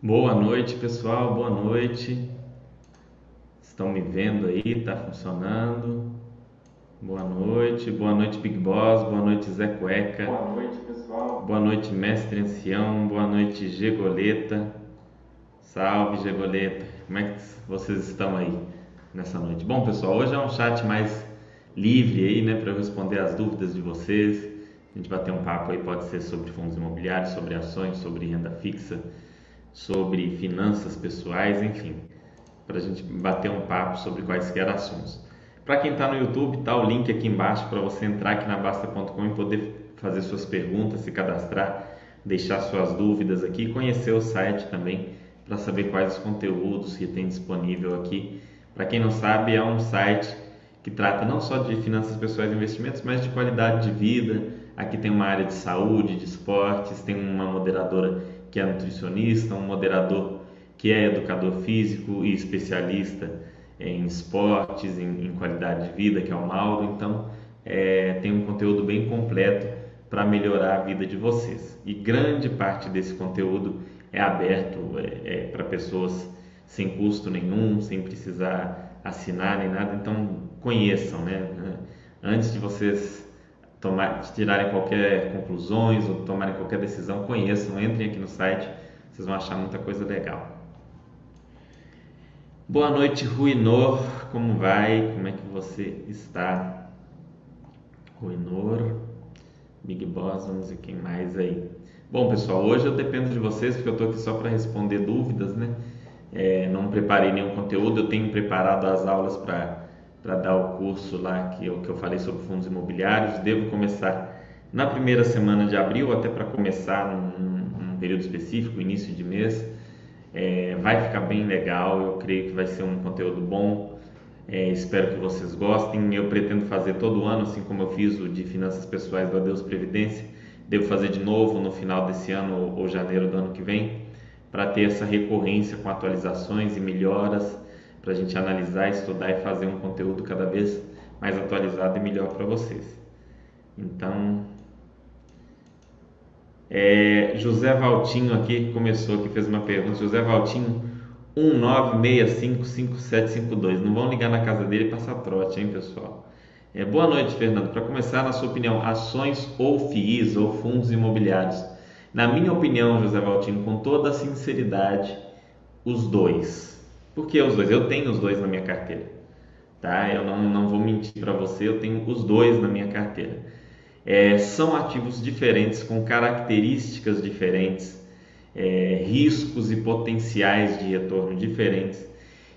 Boa noite, pessoal. Boa noite. Estão me vendo aí? Tá funcionando? Boa noite. Boa noite, Big Boss. Boa noite, Zé Cueca. Boa noite, pessoal. Boa noite, Mestre Ancião. Boa noite, Gegoleta. Salve, Gegoleta. Como é que vocês estão aí nessa noite? Bom, pessoal, hoje é um chat mais livre aí, né, para responder as dúvidas de vocês. A gente bater um papo aí, pode ser sobre fundos imobiliários, sobre ações, sobre renda fixa, sobre finanças pessoais, enfim, para a gente bater um papo sobre quaisquer assuntos. Para quem está no YouTube, tá o link aqui embaixo para você entrar aqui na Basta.com e poder fazer suas perguntas, se cadastrar, deixar suas dúvidas aqui conhecer o site também para saber quais os conteúdos que tem disponível aqui. Para quem não sabe, é um site que trata não só de finanças pessoais e investimentos, mas de qualidade de vida. Aqui tem uma área de saúde, de esportes, tem uma moderadora que é nutricionista, um moderador que é educador físico e especialista em esportes, em, em qualidade de vida, que é o Mauro. Então, é, tem um conteúdo bem completo para melhorar a vida de vocês. E grande parte desse conteúdo é aberto é, é, para pessoas sem custo nenhum, sem precisar assinar nem nada. Então, conheçam, né? Antes de vocês tomar, tirarem qualquer conclusões ou tomarem qualquer decisão, conheçam, entrem aqui no site, vocês vão achar muita coisa legal. Boa noite, Ruinor. Como vai? Como é que você está? Ruinor, Big Boss, vamos ver quem mais aí. Bom, pessoal, hoje eu dependo de vocês porque eu estou aqui só para responder dúvidas, né? É, não preparei nenhum conteúdo, eu tenho preparado as aulas para dar o curso lá que eu, que eu falei sobre fundos imobiliários. Devo começar na primeira semana de abril, até para começar num, num período específico, início de mês é, vai ficar bem legal, eu creio que vai ser um conteúdo bom. É, espero que vocês gostem. Eu pretendo fazer todo ano, assim como eu fiz o de finanças pessoais do Adeus Previdência. Devo fazer de novo no final desse ano ou janeiro do ano que vem, para ter essa recorrência com atualizações e melhoras, para a gente analisar, estudar e fazer um conteúdo cada vez mais atualizado e melhor para vocês. Então, é, José Valtinho aqui começou, que fez uma pergunta. José Valtinho, 19655752. Não vão ligar na casa dele e passar trote, hein, pessoal? É, boa noite, Fernando. Para começar, na sua opinião, ações ou FIIs ou fundos imobiliários? Na minha opinião, José Valtinho, com toda a sinceridade, os dois. Por que os dois? Eu tenho os dois na minha carteira. Tá? Eu não, não vou mentir para você, eu tenho os dois na minha carteira é, são ativos diferentes, com características diferentes, é, riscos e potenciais de retorno diferentes,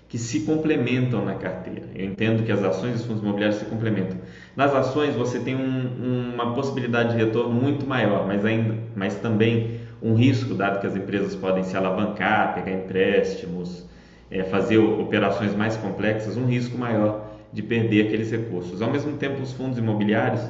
que se complementam na carteira. Eu entendo que as ações e os fundos imobiliários se complementam. Nas ações você tem um, uma possibilidade de retorno muito maior, mas, ainda, mas também um risco, dado que as empresas podem se alavancar, pegar empréstimos, é, fazer operações mais complexas, um risco maior de perder aqueles recursos. Ao mesmo tempo, os fundos imobiliários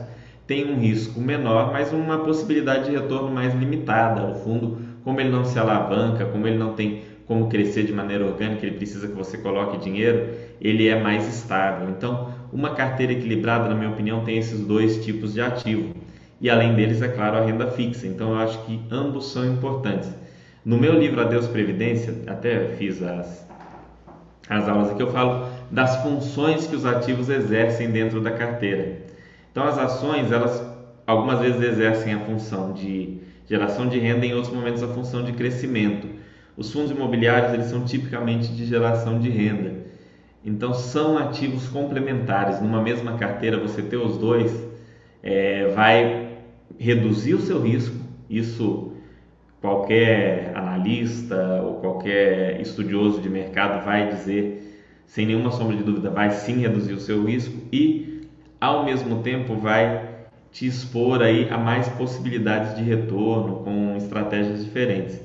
tem um risco menor, mas uma possibilidade de retorno mais limitada. O fundo, como ele não se alavanca, como ele não tem como crescer de maneira orgânica, ele precisa que você coloque dinheiro, ele é mais estável. Então, uma carteira equilibrada, na minha opinião, tem esses dois tipos de ativo. E além deles, é claro, a renda fixa. Então, eu acho que ambos são importantes. No meu livro Adeus Previdência, até fiz as, as aulas aqui, eu falo das funções que os ativos exercem dentro da carteira. Então as ações, elas algumas vezes exercem a função de geração de renda, em outros momentos a função de crescimento. Os fundos imobiliários, eles são tipicamente de geração de renda. Então são ativos complementares. Numa mesma carteira, você ter os dois é, vai reduzir o seu risco. Isso qualquer analista ou qualquer estudioso de mercado vai dizer, sem nenhuma sombra de dúvida, vai sim reduzir o seu risco e ao mesmo tempo vai te expor aí a mais possibilidades de retorno com estratégias diferentes.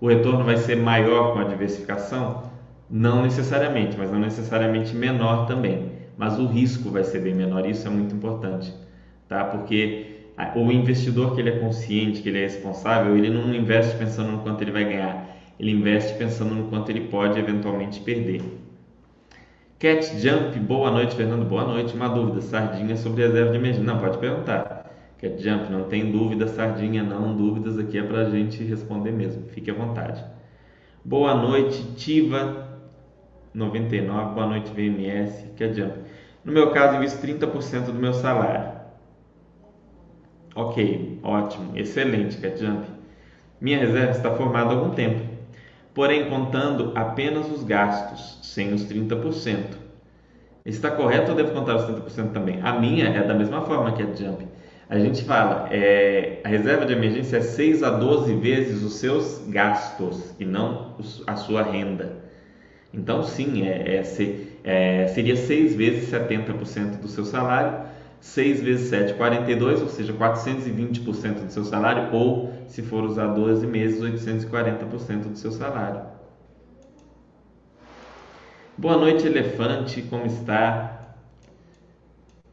O retorno vai ser maior com a diversificação? Não necessariamente, mas não necessariamente menor também. Mas o risco vai ser bem menor, isso é muito importante, tá? Porque o investidor que ele é consciente, que ele é responsável, ele não investe pensando no quanto ele vai ganhar, ele investe pensando no quanto ele pode eventualmente perder. Cat Jump, boa noite, Fernando. Boa noite. Uma dúvida: sardinha sobre reserva de emergência? Não, pode perguntar. Cat Jump, não tem dúvida, sardinha não. Dúvidas aqui é para a gente responder mesmo. Fique à vontade. Boa noite, Tiva 99. Boa noite, VMS. Que adianta? No meu caso, invisto 30% do meu salário. Ok, ótimo, excelente, adianta. Minha reserva está formada há algum tempo, porém contando apenas os gastos, sem os 30%. Está correto ou devo contar os 30% também? A minha é da mesma forma que a Jump. A gente fala, é, a reserva de emergência é 6 a 12 vezes os seus gastos e não a sua renda. Então, sim, é, é, é seria 6 vezes 70% do seu salário, 6 vezes 7, 42, ou seja, 420% do seu salário, ou, se for usar 12 meses, 840% do seu salário. Boa noite, elefante, como está?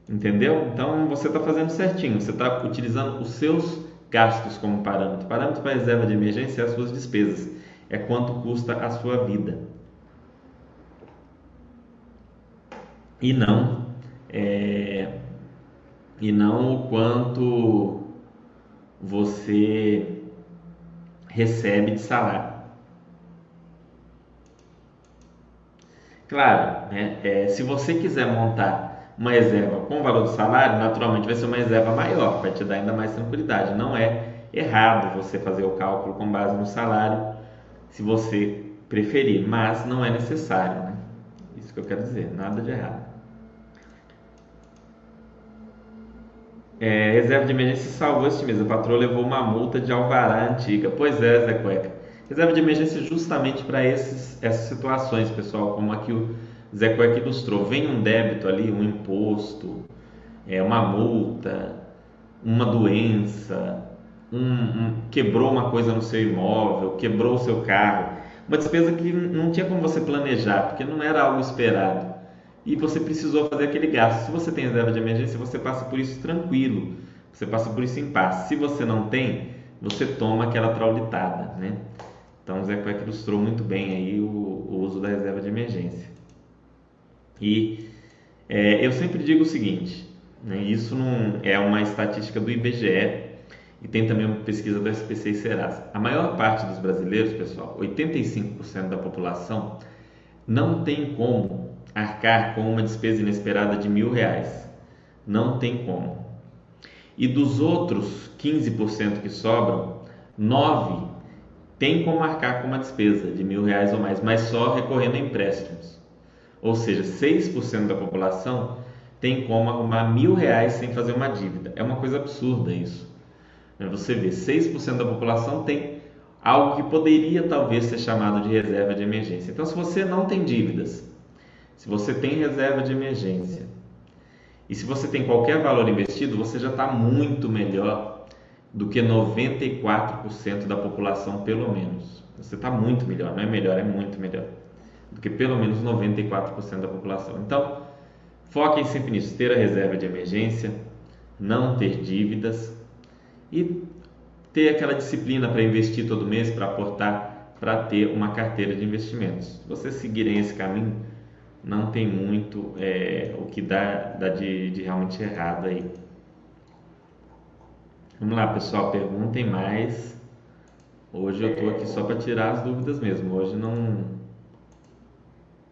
Entendeu? Então você está fazendo certinho, você está utilizando os seus gastos como parâmetro. Parâmetro para reserva de emergência é as suas despesas, é quanto custa a sua vida. E não, é, e não o quanto você recebe de salário. Claro, né, é, se você quiser montar uma reserva com o valor do salário, naturalmente vai ser uma reserva maior, vai te dar ainda mais tranquilidade. Não é errado você fazer o cálculo com base no salário, se você preferir, mas não é necessário. Né? Isso que eu quero dizer, nada de errado. É, reserva de emergência salvou este mês. A patroa levou uma multa de alvará antiga. Pois é, Zé Cueca. Reserva de emergência justamente para essas situações, pessoal, como aqui o Zé Cueca ilustrou, vem um débito ali, um imposto, é, uma multa, uma doença, um, um, quebrou uma coisa no seu imóvel, quebrou o seu carro, uma despesa que não tinha como você planejar, porque não era algo esperado. E você precisou fazer aquele gasto. Se você tem reserva de emergência, você passa por isso tranquilo, você passa por isso em paz. Se você não tem, você toma aquela traulitada, né? Então, o Zé Cueca ilustrou muito bem aí o, o uso da reserva de emergência. E é, eu sempre digo o seguinte: né, isso não é uma estatística do IBGE e tem também uma pesquisa do SPC e Serasa. A maior parte dos brasileiros, pessoal, 85% da população, não tem como arcar com uma despesa inesperada de mil reais. Não tem como. E dos outros 15% que sobram, 9 tem como arcar com uma despesa de mil reais ou mais, mas só recorrendo a empréstimos. Ou seja, 6% da população tem como arrumar mil reais sem fazer uma dívida. É uma coisa absurda isso. Você vê, 6% da população tem algo que poderia talvez ser chamado de reserva de emergência. Então, se você não tem dívidas, se você tem reserva de emergência e se você tem qualquer valor investido, você já está muito melhor do que 94% da população, pelo menos. Você está muito melhor, não é melhor, é muito melhor do que pelo menos 94% da população. Então, foquem sempre nisso: ter a reserva de emergência, não ter dívidas e ter aquela disciplina para investir todo mês, para aportar, para ter uma carteira de investimentos. Se vocês seguirem esse caminho, não tem muito é, o que dá, dá de, de realmente errado aí. Vamos lá, pessoal, perguntem mais. Hoje eu estou aqui só para tirar as dúvidas mesmo. Hoje não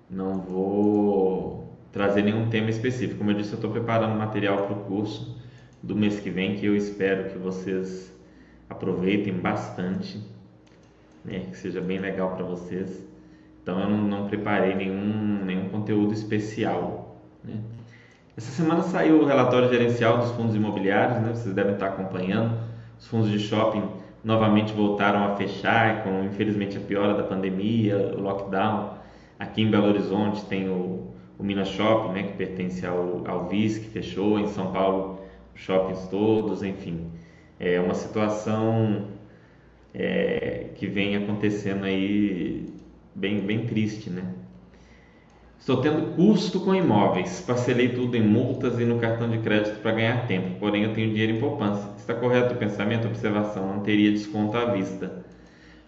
não vou trazer nenhum tema específico. Como eu disse, eu estou preparando material para o curso do mês que vem que eu espero que vocês aproveitem bastante, né? que seja bem legal para vocês. Então eu não, não, preparei nenhum, nenhum conteúdo especial. Né? Essa semana saiu o relatório gerencial dos fundos imobiliários, né? vocês devem estar acompanhando. Os fundos de shopping novamente voltaram a fechar, com infelizmente a piora da pandemia, o lockdown Aqui em Belo Horizonte tem o, o Minas Shopping, né, que pertence ao, ao VIS, que fechou. Em São Paulo, shoppings todos, enfim. É uma situação é, que vem acontecendo aí bem, bem triste, né? Estou tendo custo com imóveis. Parcelei tudo em multas e no cartão de crédito para ganhar tempo. Porém, eu tenho dinheiro em poupança. Está correto o pensamento? Observação: não teria desconto à vista.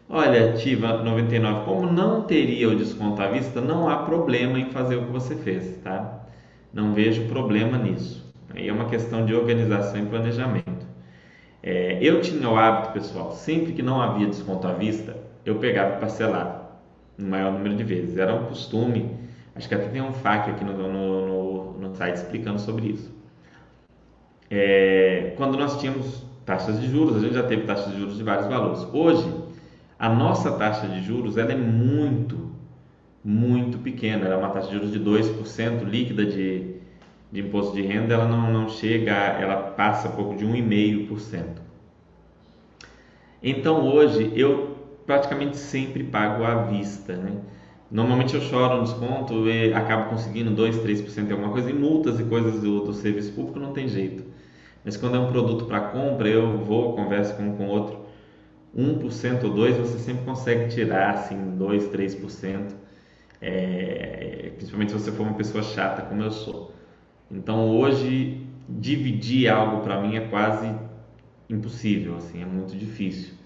Olha, Tiva 99, como não teria o desconto à vista, não há problema em fazer o que você fez, tá? Não vejo problema nisso. Aí é uma questão de organização e planejamento. É, eu tinha o hábito, pessoal, sempre que não havia desconto à vista, eu pegava e parcelava. Um maior número de vezes. Era um costume, acho que até tem um FAQ aqui no, no, no, no site explicando sobre isso. É, quando nós tínhamos taxas de juros, a gente já teve taxas de juros de vários valores. Hoje, a nossa taxa de juros ela é muito, muito pequena. Ela é uma taxa de juros de 2% líquida de, de imposto de renda, ela não, não chega, ela passa pouco de 1,5%. Então hoje eu praticamente sempre pago à vista, né? Normalmente eu choro no desconto e acabo conseguindo 2, 3% de alguma coisa, e multas e coisas do, do serviço público não tem jeito. Mas quando é um produto para compra, eu vou, converso com um com outro, 1% ou 2% você sempre consegue tirar, assim, 2, 3%, é, principalmente se você for uma pessoa chata como eu sou. Então hoje, dividir algo para mim é quase impossível, assim, é muito difícil.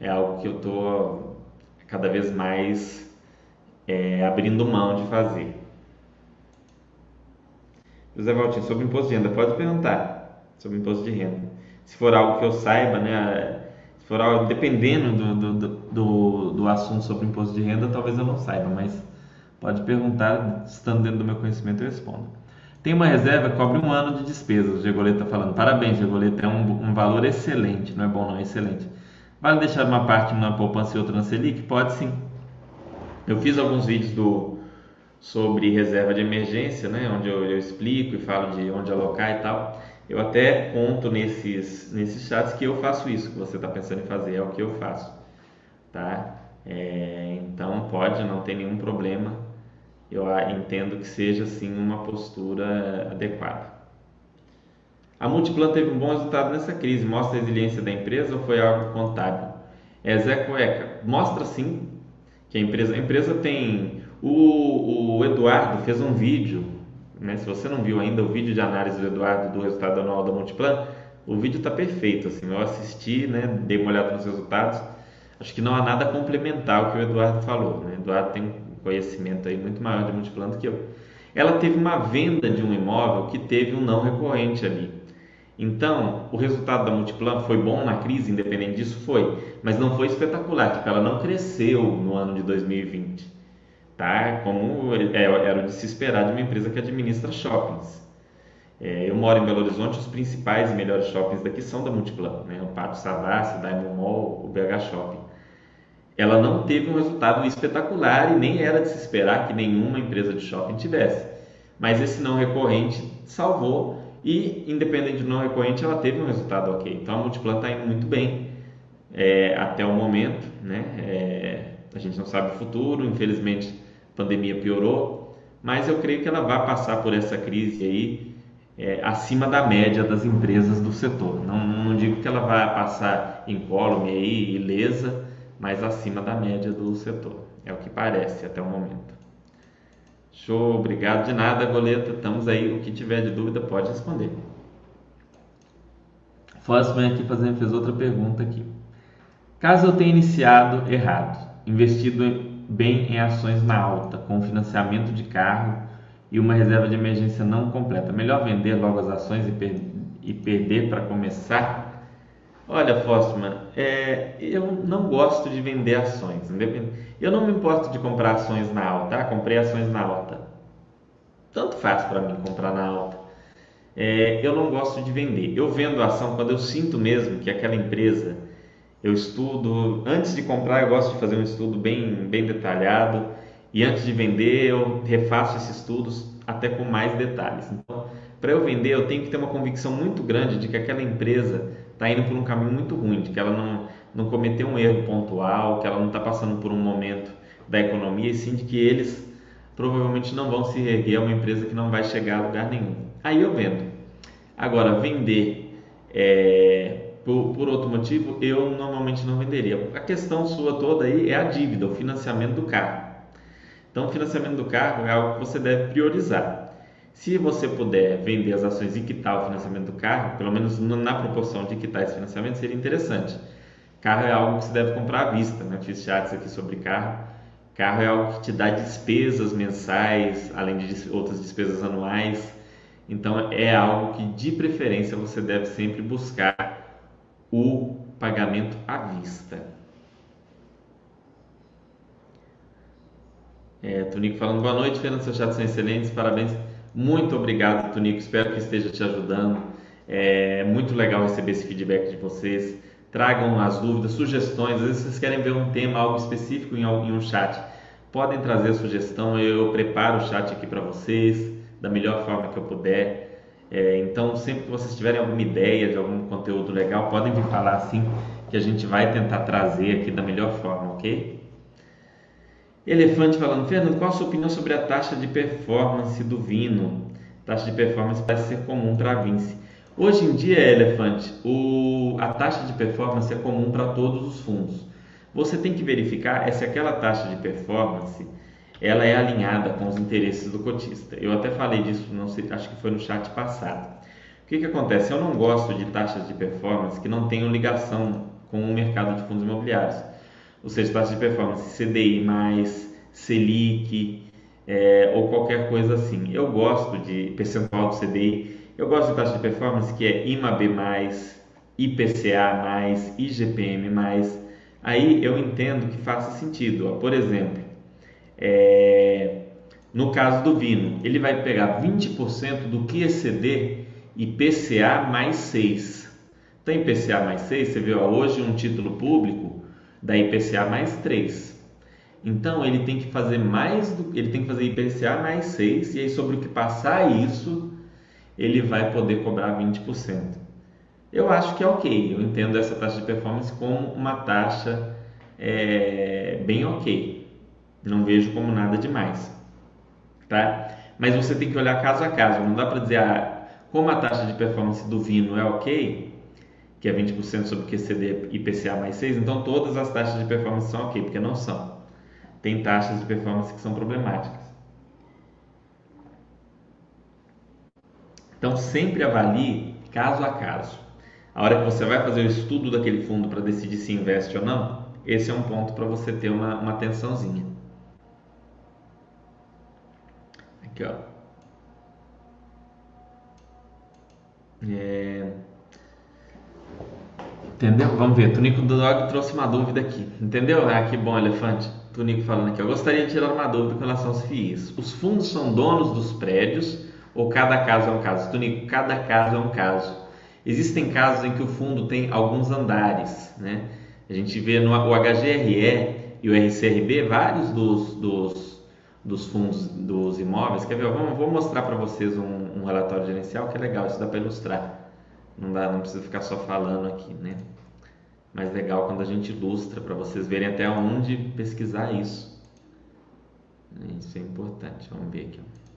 É algo que eu estou cada vez mais é, abrindo mão de fazer. José Valtinho, sobre imposto de renda, pode perguntar sobre imposto de renda. Se for algo que eu saiba, né, se for algo, dependendo do, do, do, do assunto sobre imposto de renda, talvez eu não saiba, mas pode perguntar, estando dentro do meu conhecimento eu respondo. Tem uma reserva que cobre um ano de despesas. O Gegoleta está falando. Parabéns, Gegoleta. É um, um, valor excelente. Não é bom, não, é excelente. Vale deixar uma parte na poupança e outra na Selic? Pode sim. Eu fiz alguns vídeos do, sobre reserva de emergência, né, onde eu, eu, explico e falo de onde alocar e tal. Eu até conto nesses, nesses chats que eu faço isso que você está pensando em fazer, é o que eu faço. Tá? É, então pode, não tem nenhum problema eu entendo que seja sim uma postura adequada. A Multiplan teve um bom resultado nessa crise. Mostra a resiliência da empresa ou foi algo contábil? É Zé Cueca. Mostra sim que a empresa, a empresa tem. O, o Eduardo fez um vídeo, né? se você não viu ainda o vídeo de análise do Eduardo do resultado anual da Multiplan, o vídeo está perfeito. Assim, eu assisti, né? dei uma olhada nos resultados. Acho que não há nada complementar ao que o Eduardo falou. Né? O Eduardo tem conhecimento aí muito maior de multiplano do que eu. Ela teve uma venda de um imóvel que teve um não recorrente ali. Então, o resultado da Multiplan foi bom na crise, independente disso, foi, mas não foi espetacular, tipo, ela não cresceu no ano de 2020, tá? Como é, era de se esperar de uma empresa que administra shoppings. É, eu moro em Belo Horizonte, os principais e melhores shoppings daqui são da Multiplan, né? O Pato Savassi, o Diamond Mall, o BH Shopping ela não teve um resultado espetacular e nem era de se esperar que nenhuma empresa de shopping tivesse. Mas esse não recorrente salvou e, independente do não recorrente, ela teve um resultado ok. Então a Multiplan está indo muito bem é, até o momento. Né? É, a gente não sabe o futuro, infelizmente a pandemia piorou, mas eu creio que ela vai passar por essa crise aí é, acima da média das empresas do setor. Não, não digo que ela vai passar incólume aí, ilesa, mas acima da média do setor. É o que parece até o momento. Show, obrigado de nada, Goleta. Estamos aí. O que tiver de dúvida pode responder. Fosman aqui fazendo, fez outra pergunta aqui. Caso eu tenha iniciado errado, investido bem em ações na alta, com financiamento de carro e uma reserva de emergência não completa, melhor vender logo as ações e, per e perder para começar? Olha, Fostman, é, eu não gosto de vender ações. Eu não me importo de comprar ações na alta. Ah, comprei ações na alta. Tanto faz para mim comprar na alta. É, eu não gosto de vender. Eu vendo ação quando eu sinto mesmo que aquela empresa, eu estudo. Antes de comprar, eu gosto de fazer um estudo bem, bem detalhado. E antes de vender, eu refaço esses estudos até com mais detalhes. Então, para eu vender, eu tenho que ter uma convicção muito grande de que aquela empresa está indo por um caminho muito ruim, de que ela não, não cometeu um erro pontual, que ela não está passando por um momento da economia, e sim de que eles provavelmente não vão se reerguer, é uma empresa que não vai chegar a lugar nenhum. Aí eu vendo. Agora, vender é, por, por outro motivo, eu normalmente não venderia. A questão sua toda aí é a dívida, o financiamento do carro. Então, o financiamento do carro é algo que você deve priorizar. Se você puder vender as ações e quitar o financiamento do carro, pelo menos na proporção de quitar esse financiamento, seria interessante. Carro é algo que você deve comprar à vista, né? Fiz chats aqui sobre carro. Carro é algo que te dá despesas mensais, além de outras despesas anuais. Então é algo que de preferência você deve sempre buscar o pagamento à vista. É, Tunico falando, boa noite, Fernando, seus chats são excelentes, parabéns. Muito obrigado, Tunico, espero que esteja te ajudando. É muito legal receber esse feedback de vocês. Tragam as dúvidas, sugestões. Às vezes vocês querem ver um tema, algo específico em um chat. Podem trazer sugestão, eu preparo o chat aqui para vocês da melhor forma que eu puder. É, então, sempre que vocês tiverem alguma ideia de algum conteúdo legal, podem me falar assim que a gente vai tentar trazer aqui da melhor forma, ok? Elefante falando, Fernando, qual a sua opinião sobre a taxa de performance do Vino? Taxa de performance parece ser comum para a Vinci. Hoje em dia, Elefante, o, a taxa de performance é comum para todos os fundos. Você tem que verificar é se aquela taxa de performance ela é alinhada com os interesses do cotista. Eu até falei disso, não sei, acho que foi no chat passado. O que, que acontece? Eu não gosto de taxas de performance que não tenham ligação com o mercado de fundos imobiliários. Ou seja, taxa de performance CDI, Selic é, ou qualquer coisa assim. Eu gosto de percentual do CDI, eu gosto de taxa de performance que é IMAB, IPCA, IGPM. Aí eu entendo que faça sentido. Por exemplo, é, no caso do Vino, ele vai pegar 20% do que exceder IPCA mais 6. Então, IPCA mais 6, você viu hoje um título público da IPCA mais 3. Então, ele tem que fazer mais do ele tem que fazer IPCA mais 6 e aí sobre o que passar isso, ele vai poder cobrar 20%. Eu acho que é ok, eu entendo essa taxa de performance como uma taxa é, bem ok. Não vejo como nada demais, tá? Mas você tem que olhar caso a caso. Não dá para dizer, ah, como a taxa de performance do Vino é ok, que é 20% sobre o QCD IPCA mais 6, então todas as taxas de performance são ok, porque não são. Tem taxas de performance que são problemáticas. Então sempre avalie caso a caso. A hora que você vai fazer o estudo daquele fundo para decidir se investe ou não, esse é um ponto para você ter uma, uma atençãozinha. Aqui, ó. É... Entendeu? Vamos ver. Tunico do Dog trouxe uma dúvida aqui. Entendeu? Ah, que bom, elefante. Tunico falando aqui. Eu gostaria de tirar uma dúvida com relação aos FIIs. Os fundos são donos dos prédios ou cada caso é um caso? Tunico, cada caso é um caso. Existem casos em que o fundo tem alguns andares, né? A gente vê no o HGRE e o RCRB vários dos, dos dos fundos dos imóveis. Quer ver? Vou mostrar para vocês um, um, relatório gerencial que é legal, isso dá para ilustrar. Não dá, não precisa ficar só falando aqui, né? Mas legal quando a gente ilustra para vocês verem até onde pesquisar isso. Isso é importante. Vamos ver aqui. Ó.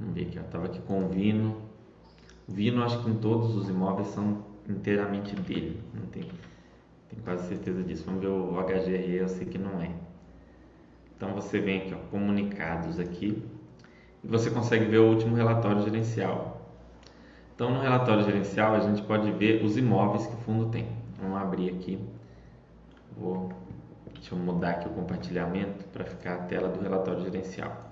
Vamos ver aqui. Ó. Tava aqui com o Vino. O Vino, acho que em todos os imóveis são inteiramente dele. Não tem, tenho quase certeza disso. Vamos ver o HGRE, eu sei que não é. Então você vem aqui, ó, comunicados aqui, e você consegue ver o último relatório gerencial. Então no relatório gerencial a gente pode ver os imóveis que o fundo tem. Vamos abrir aqui. Vou, deixa eu mudar aqui o compartilhamento para ficar a tela do relatório gerencial.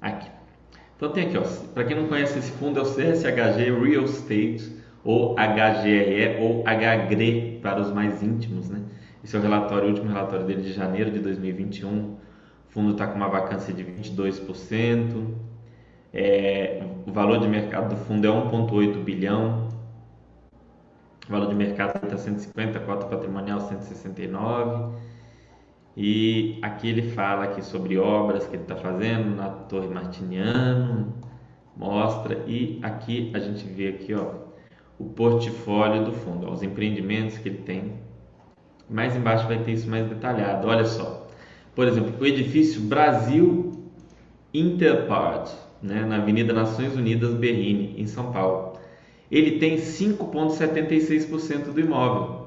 Aqui. Então tem aqui, para quem não conhece esse fundo, é o CSHG Real Estate, ou HGRE, ou HGRE para os mais íntimos, né? Esse é o relatório, o último relatório dele de janeiro de 2021. O fundo está com uma vacância de 22%. É, o valor de mercado do fundo é 1,8 bilhão. O valor de mercado está 150, cota patrimonial 169 e aqui ele fala aqui sobre obras que ele está fazendo na Torre Martiniano, mostra e aqui a gente vê aqui ó, o portfólio do fundo, ó, os empreendimentos que ele tem. Mais embaixo vai ter isso mais detalhado. Olha só, por exemplo, o edifício Brasil Interpart, né, na Avenida Nações Unidas Berrini, em São Paulo. Ele tem 5,76% do imóvel.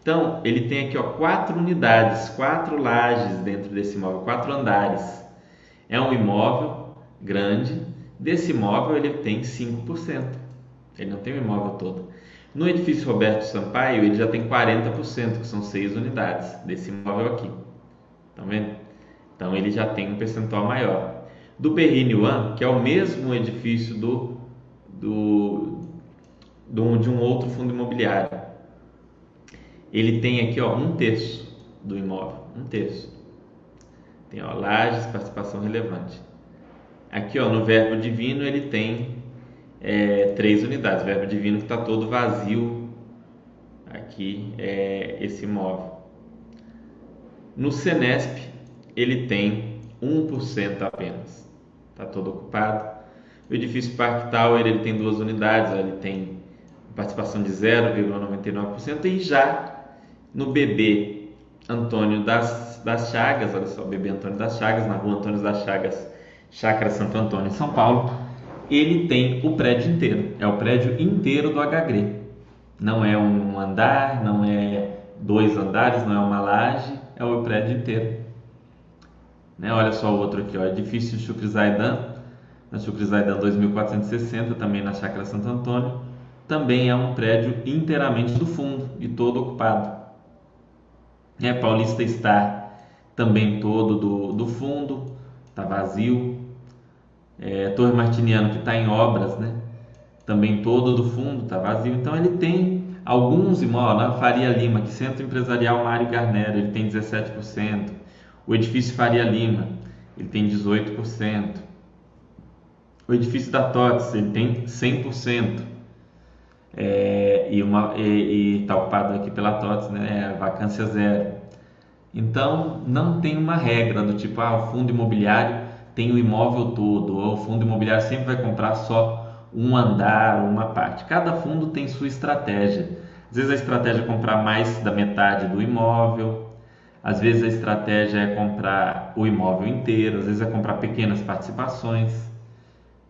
Então, ele tem aqui ó, quatro unidades, quatro lajes dentro desse imóvel, quatro andares. É um imóvel grande. Desse imóvel, ele tem 5%. Ele não tem o imóvel todo. No edifício Roberto Sampaio, ele já tem 40%, que são seis unidades desse imóvel aqui. Estão vendo? Então, ele já tem um percentual maior. do Berrini One, que é o mesmo edifício do, do, do, de um outro fundo imobiliário. Ele tem aqui ó, um terço do imóvel, um terço. Tem ó, lajes, participação relevante. Aqui ó, no verbo divino ele tem é, três unidades. O verbo divino que está todo vazio aqui é esse imóvel. No Senesp ele tem 1% apenas. Está todo ocupado. O edifício Park Tower ele tem duas unidades, ele tem participação de 0,99% e já no BB Antônio das, das Chagas, olha só, BB Antônio das Chagas, na rua Antônio das Chagas, Chácara Santo Antônio, em São Paulo, ele tem o prédio inteiro, é o prédio inteiro do HGRE. Não é um andar, não é dois andares, não é uma laje, é o prédio inteiro. Né? Olha só o outro aqui, ó, edifício Chucre Zaidan, na Chucre Zaidan 2460, também na Chácara Santo Antônio, também é um prédio inteiramente do fundo e todo ocupado. É, Paulista está também todo do, do fundo, está vazio. É, Torre Martiniano que está em obras, né? Também todo do fundo está vazio. Então ele tem alguns imóveis, na Faria Lima, que Centro Empresarial Mário Garnero, ele tem 17%. O edifício Faria Lima, ele tem 18%. O edifício da TOTS, ele tem 100%. É, e está ocupado aqui pela TOTS, né, é vacância zero. Então, não tem uma regra do tipo, ah, o fundo imobiliário tem o imóvel todo, ou o fundo imobiliário sempre vai comprar só um andar ou uma parte. Cada fundo tem sua estratégia. Às vezes a estratégia é comprar mais da metade do imóvel, às vezes a estratégia é comprar o imóvel inteiro, às vezes é comprar pequenas participações.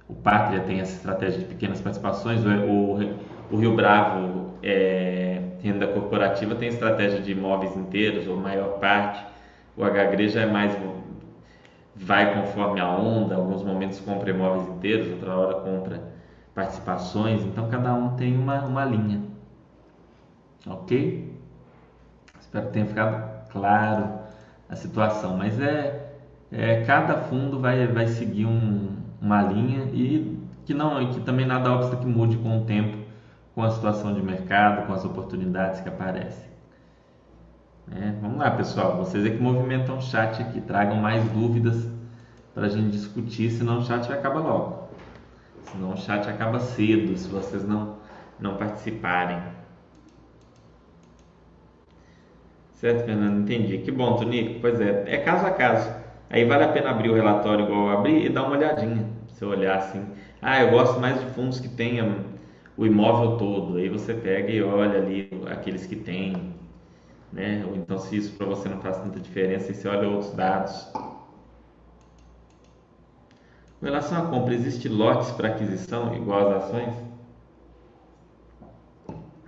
O Pátria tem essa estratégia de pequenas participações, o, o Rio Bravo, é, renda corporativa, tem estratégia de imóveis inteiros ou maior parte. O HGRE já é mais vai conforme a onda, alguns momentos compra imóveis inteiros, outra hora compra participações, então cada um tem uma, uma linha. Ok? Espero que tenha ficado claro a situação, mas é, é cada fundo vai, vai seguir um, uma linha e que não que também nada obsta que mude com o tempo com a situação de mercado, com as oportunidades que aparecem. É, vamos lá, pessoal. Vocês é que movimentam o chat aqui, tragam mais dúvidas para a gente discutir, senão o chat acaba logo. Senão o chat acaba cedo se vocês não, não participarem. Certo, Fernando? Entendi. Que bom, Tonico. Pois é, é caso a caso. Aí vale a pena abrir o relatório igual eu abri e dar uma olhadinha. Eu olhar assim, ah, eu gosto mais de fundos que tenham o imóvel todo. Aí você pega e olha ali aqueles que tem, né? Ou então se isso para você não faz tanta diferença, aí você olha outros dados. Com relação à compra, existe lotes para aquisição igual às ações?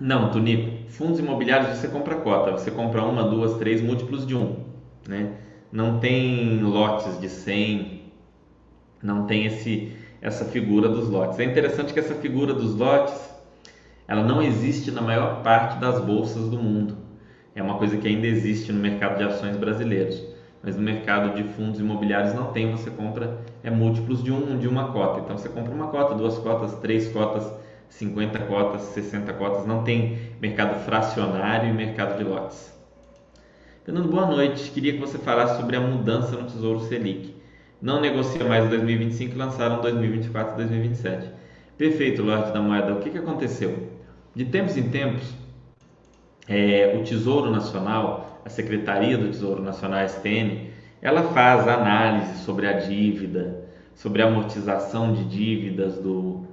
Não, Tunico. Fundos imobiliários você compra cota, você compra uma, duas, três múltiplos de um, né? Não tem lotes de 100, não tem esse essa figura dos lotes. É interessante que essa figura dos lotes ela não existe na maior parte das bolsas do mundo. É uma coisa que ainda existe no mercado de ações brasileiros, mas no mercado de fundos imobiliários não tem. Você compra é múltiplos de um de uma cota. Então você compra uma cota, duas cotas, três cotas, 50 cotas, 60 cotas. Não tem mercado fracionário e mercado de lotes. Fernando, boa noite. Queria que você falasse sobre a mudança no Tesouro Selic não negocia mais em 2025 e lançaram 2024 e 2027. Perfeito, Lorde da Moeda. O que, que aconteceu? De tempos em tempos, é, o Tesouro Nacional, a Secretaria do Tesouro Nacional, STN, ela faz análise sobre a dívida, sobre a amortização de dívidas do,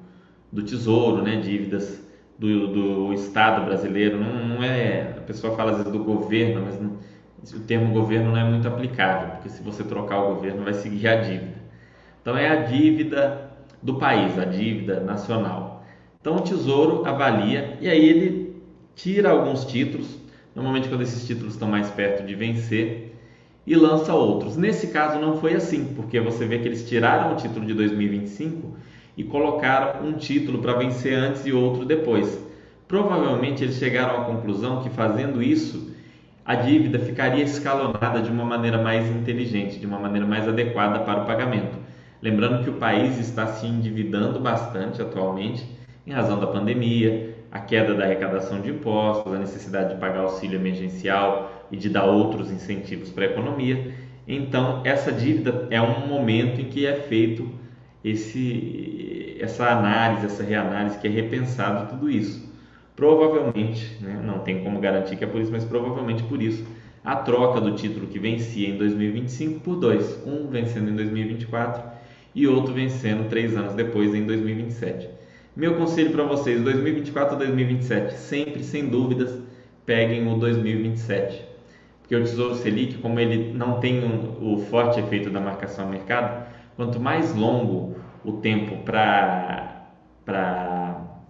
do Tesouro, né? dívidas do, do Estado brasileiro. Não, não é, a pessoa fala às vezes do governo, mas não, o termo governo não é muito aplicável, porque se você trocar o governo vai seguir a dívida. Então é a dívida do país, a dívida nacional. Então o Tesouro avalia e aí ele tira alguns títulos, normalmente quando esses títulos estão mais perto de vencer, e lança outros. Nesse caso não foi assim, porque você vê que eles tiraram o título de 2025 e colocaram um título para vencer antes e outro depois. Provavelmente eles chegaram à conclusão que fazendo isso a dívida ficaria escalonada de uma maneira mais inteligente, de uma maneira mais adequada para o pagamento. Lembrando que o país está se endividando bastante atualmente em razão da pandemia, a queda da arrecadação de impostos, a necessidade de pagar auxílio emergencial e de dar outros incentivos para a economia. Então, essa dívida é um momento em que é feito esse, essa análise, essa reanálise, que é repensado tudo isso. Provavelmente, né, não tem como garantir que é por isso, mas provavelmente por isso, a troca do título que vencia em 2025 por dois, um vencendo em 2024 e outro vencendo três anos depois, em 2027. Meu conselho para vocês, 2024 ou 2027, sempre, sem dúvidas, peguem o 2027. Porque o Tesouro Selic, como ele não tem um, o forte efeito da marcação ao mercado, quanto mais longo o tempo para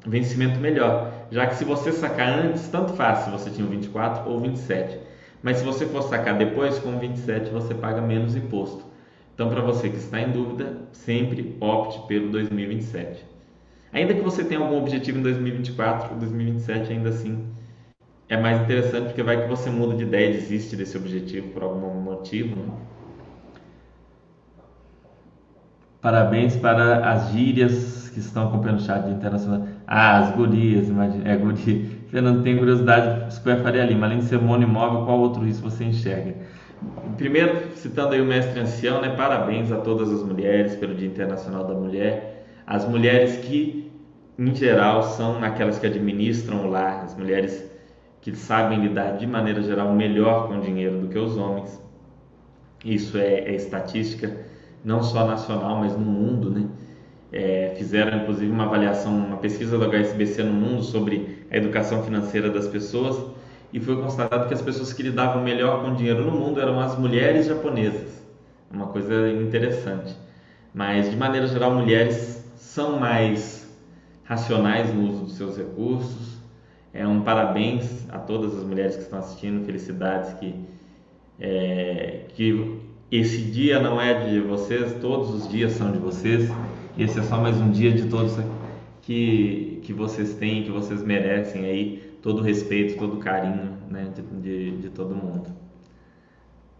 vencimento, melhor já que se você sacar antes, tanto faz se você tinha 24 ou 27. Mas se você for sacar depois, com 27 você paga menos imposto. Então, para você que está em dúvida, sempre opte pelo 2027. Ainda que você tenha algum objetivo em 2024, 2027 ainda assim é mais interessante porque vai que você muda de ideia e desiste desse objetivo por algum motivo. Né? Parabéns para as gírias que estão acompanhando o chat internacional. Ah, as gurias, imagina. É, guri. Fernando, tem curiosidade super Faria Lima. Além de ser monoimóvel, qual outro risco você enxerga? Primeiro, citando aí o mestre ancião, né? Parabéns a todas as mulheres pelo Dia Internacional da Mulher. As mulheres que, em geral, são aquelas que administram o lar, as mulheres que sabem lidar de maneira geral melhor com o dinheiro do que os homens. Isso é, é estatística, não só nacional, mas no mundo, né? é, fizeram inclusive uma avaliação, uma pesquisa do HSBC no mundo sobre a educação financeira das pessoas e foi constatado que as pessoas que lidavam melhor com dinheiro no mundo eram as mulheres japonesas. Uma coisa interessante. Mas de maneira geral, mulheres são mais racionais no uso dos seus recursos. É um parabéns a todas as mulheres que estão assistindo, felicidades que é, que esse dia não é de vocês, todos os dias são de vocês esse é só mais um dia de todos que, que vocês têm, que vocês merecem aí, todo o respeito, todo o carinho né, de, de, de todo mundo.